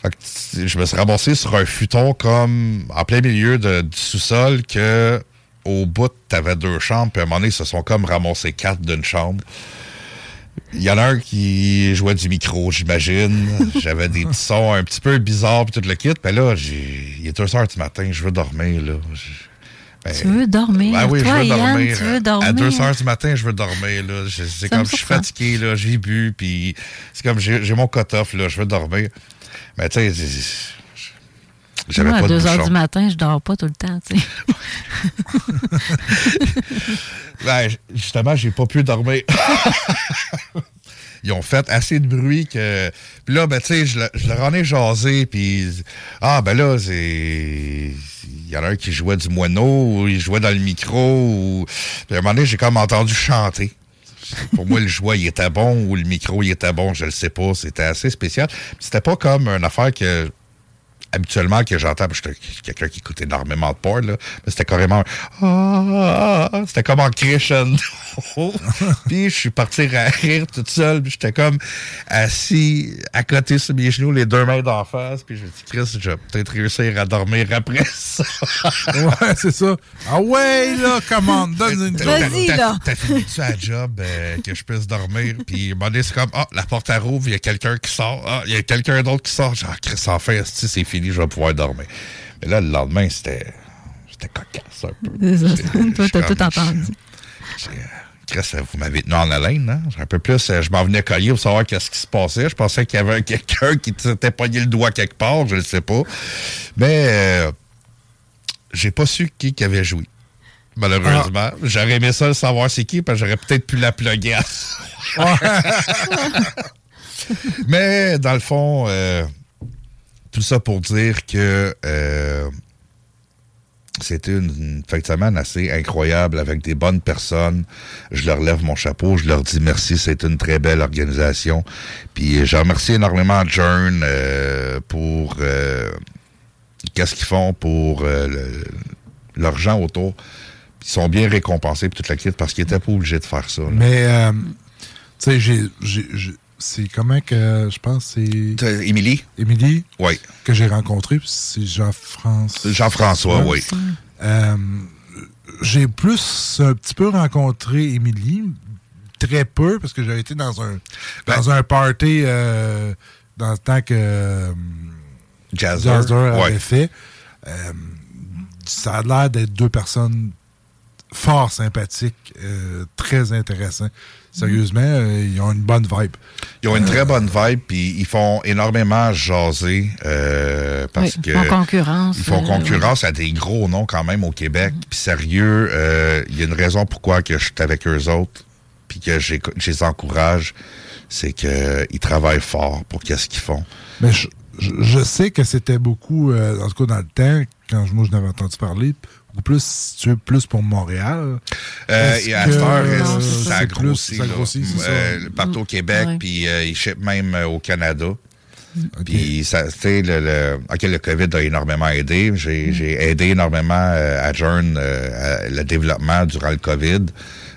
Fait je me suis ramassé sur un futon comme en plein milieu du sous-sol que au bout, t'avais deux chambres, puis à un moment donné, ils se sont comme ramassés quatre d'une chambre. Il y en a un qui jouait du micro, j'imagine. J'avais des petits sons un petit peu bizarres, puis tout le kit. Mais là, j'ai- il est 2 heures du matin, je veux dormir, là. Ben, Tu veux dormir? ben oui, Toi, je veux Yann, dormir. tu veux dormir? À 2 heures du matin, je veux dormir. Là. C'est comme me je suis fatigué, là, j'ai bu, puis c'est comme j'ai mon cut-off, là, je veux dormir. Mais tu sais, j'avais Moi, pas à de 2 heures du matin, je dors pas tout le temps, tu sais. Ben, justement, j'ai pas pu dormir. Ils ont fait assez de bruit que. Puis là, ben, tu sais, je, le- je leur en ai jasé, puis. Ah, ben là, c'est. Il y en a un qui jouait du moineau, ou il jouait dans le micro, ou. Puis à un moment donné, j'ai comme entendu chanter. Pour moi, le jouet, il était bon, ou le micro, il était bon, je le sais pas. C'était assez spécial. C'était pas comme une affaire que habituellement que j'entends, parce que j'étais quelqu'un qui écoute énormément de porn, là, mais c'était carrément un Ah, ah, c'était comme en crescendo. puis je suis parti à rire toute seule, puis j'étais comme assis à côté sur mes genoux, les deux mains d'en face, puis je me dis Chris, je vais peut-être réussir à dormir après ça. ouais, c'est ça. Ah ouais, là, commande, donne une T'as- Vas-y, t'as- là. T'as fini-tu à job euh, que je puisse dormir? Puis, à un moment donné, c'est comme, ah, la porte à rouvre, il y a quelqu'un qui sort. Ah, il y a quelqu'un d'autre qui sort. Genre, Chris, enfin, c'est fini, je vais pouvoir dormir. Mais là, le lendemain, c'était. C'était cocasse un peu. C'est ça. J'ai- Toi, t'as tout entendu. Chris, euh, vous m'avez tenu en haleine, hein? Un peu plus, euh, je m'en venais cogner pour savoir qu'est-ce qui se passait. Je pensais qu'il y avait quelqu'un qui s'était pogné le doigt quelque part, je ne sais pas. Mais euh, j'ai pas su qui, qui avait joué. Malheureusement. J'aurais aimé ça le savoir c'est qui, parce que j'aurais peut-être pu la plugger à. Mais dans le fond, euh, tout ça pour dire que euh, c'était une, une de semaine assez incroyable avec des bonnes personnes. Je leur lève mon chapeau, je leur dis merci, c'est une très belle organisation. Puis je remercie énormément John euh, pour euh, qu'est-ce qu'ils font pour euh, le- l'argent autour. Ils sont bien récompensés pour toute la kit parce qu'ils n'étaient pas obligés de faire ça. Mais, euh, tu sais, j'ai- c'est comment que je pense c'est. Émilie? Émilie? Oui. Que j'ai rencontré, puis c'est Jean-François. Jean-François, oui. Euh, j'ai plus un petit peu rencontré Émilie, très peu, parce que j'avais été dans un, dans un party euh, dans le temps que euh, Jazzer, Jazzer avait ouais. fait. Euh, ça a l'air d'être deux personnes fort sympathiques, très intéressants. Sérieusement, euh, ils ont une bonne vibe. Ils ont une très bonne vibe, puis ils font énormément jaser euh, parce Oui, que ils font concurrence, Ils font euh, concurrence à des gros noms quand même au Québec. Puis sérieux, euh, il y a une raison pourquoi que je suis avec eux autres, puis que j'ai- je les encourage, c'est que ils travaillent fort pour qu'est-ce qu'ils font. Mais je, je- je sais que c'était beaucoup, euh, en tout cas dans le temps, quand je- moi je n'avais entendu parler, plus situé plus pour Montréal. Euh, et à cette heure, ça a grossi. ça grossit, c'est ça. Euh, Partout au Québec, Ouais. puis euh, ils shippent même euh, au Canada. Puis, ça, tu sais, le, le, ok, le COVID a énormément aidé. J'ai j'ai aidé énormément euh, à euh, à le développement durant le COVID.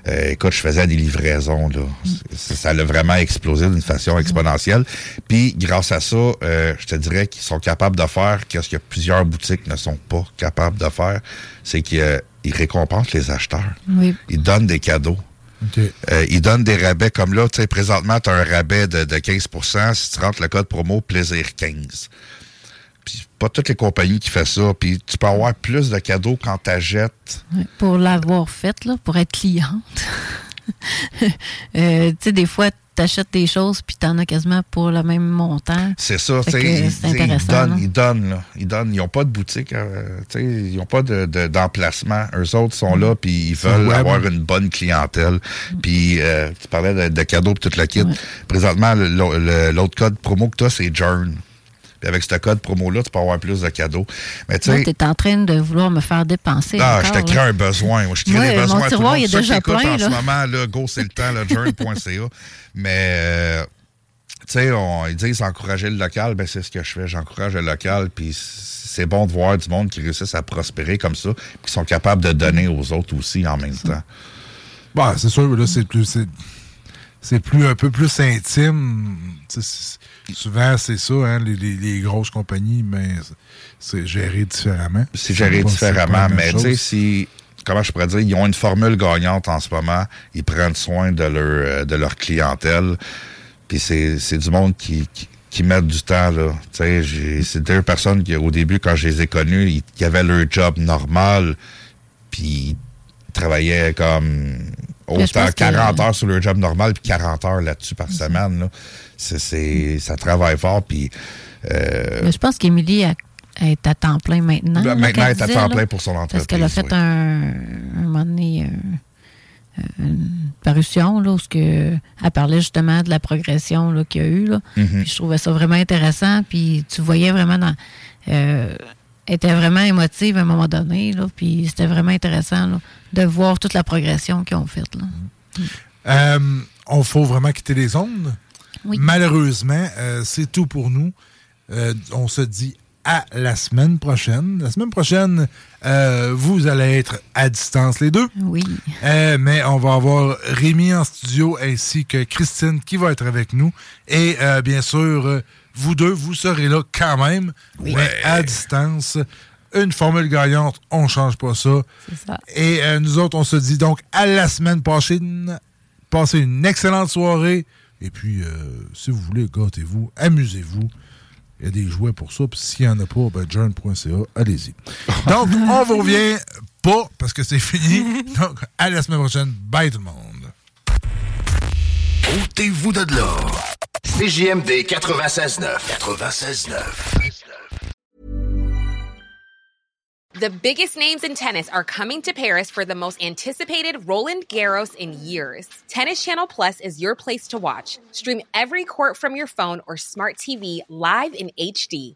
Euh, écoute, je faisais des livraisons, là. C- Ça l'a vraiment explosé d'une façon exponentielle. Puis, grâce à ça, euh, je te dirais qu'ils sont capables de faire qu'est-ce que plusieurs boutiques ne sont pas capables de faire. C'est qu'ils ils récompensent les acheteurs. Oui. Ils donnent des cadeaux. Euh, ils donnent des rabais comme là, tu sais, présentement, tu as un rabais de, de 15% si tu rentres le code promo plaisir 15. Puis pas toutes les compagnies qui font ça. Puis tu peux avoir plus de cadeaux quand tu achètes. Ouais, Pour l'avoir faite, là, pour être cliente. Euh, tu sais, des fois, tu achètes des choses, puis tu en as quasiment pour le même montant. C'est ça, tu sais, ils, donnent, là. ils donnent, là. Ils donnent. Ils n'ont pas de boutique, euh, tu sais, ils n'ont pas de- de- d'emplacement. Eux autres sont là, puis ils veulent avoir une bonne clientèle. Puis euh, tu parlais de, de cadeaux puis tout le kit. Présentement, l'autre code promo que tu as, c'est Journ. Puis avec ce code promo-là, tu peux avoir plus de cadeaux. Mais tu Là, sais, tu es en train de vouloir me faire dépenser. ah, encore, je te crée là. un besoin. Moi, je crée Ouais, des mon besoins tout le tiroir, monde. il est déjà plein, en là. ce moment, là, go, c'est le temps, là, journ.ca. Mais, euh, tu sais, on- ils disent encourager le local. Ben, c'est ce que je fais. J'encourage le local. Puis c'est bon de voir du monde qui réussissent à prospérer comme ça. Puis qui sont capables de donner aux autres aussi en même temps. Bah, c'est sûr, là, c'est plus. C'est, plus un peu plus intime. Souvent, c'est ça, hein, les, les- les grosses compagnies, mais c'est, c'est géré différemment. C'est géré différemment. Mais tu sais, si. Comment je pourrais dire? Ils ont une formule gagnante en ce moment. Ils prennent soin de leur, euh, de leur clientèle. Puis c'est, c'est du monde qui, qui, qui mettent du temps, c'est deux personnes qui, au début, quand je les ai connues, ils, qui avaient leur job normal. Puis ils travaillaient comme autant pense que- 40 heures sur leur job normal puis 40 heures là-dessus par semaine, là. Ça travaille fort. Puis. euh, Mais je pense qu'Émilie elle est à temps plein maintenant. Ben, maintenant, elle est à temps là. plein pour son Parce qu'elle a entreprise, fait oui. un, un moment donné euh, une parution là, où ce que, elle parlait justement de la progression qu'il y a eu. Là. Mhm. Puis je trouvais ça vraiment intéressant. Puis tu voyais vraiment dans. euh, était vraiment émotive à un moment donné. Là, puis c'était vraiment intéressant là, de voir toute la progression qu'ils ont faite. Là. Euh, on faut vraiment quitter les ondes. Oui. Malheureusement, euh, c'est tout pour nous. Euh, on se dit à la semaine prochaine. La semaine prochaine, vous allez être à distance les deux. Oui. Mais on va avoir Rémi en studio ainsi que Christine qui va être avec nous. Et bien sûr, vous deux, vous serez là quand même, mais à distance. Une formule gagnante, on ne change pas ça. C'est ça. Et euh, nous autres, on se dit donc à la semaine prochaine. Passez une excellente soirée. Et puis, euh, si vous voulez, gâtez-vous, amusez-vous. Il y a des jouets pour ça. Puis s'il n'y en a pas, ben, journ.ca, allez-y. Donc, on vous revient pas parce que c'est fini. Donc, à la semaine prochaine. Bye tout le monde. Ôtez-vous de là. CJMD 96.9. 96.9. The biggest names in tennis are coming to Paris for the most anticipated Roland Garros in years. Tennis Channel Plus is your place to watch. Stream every court from your phone or smart TV live in HD.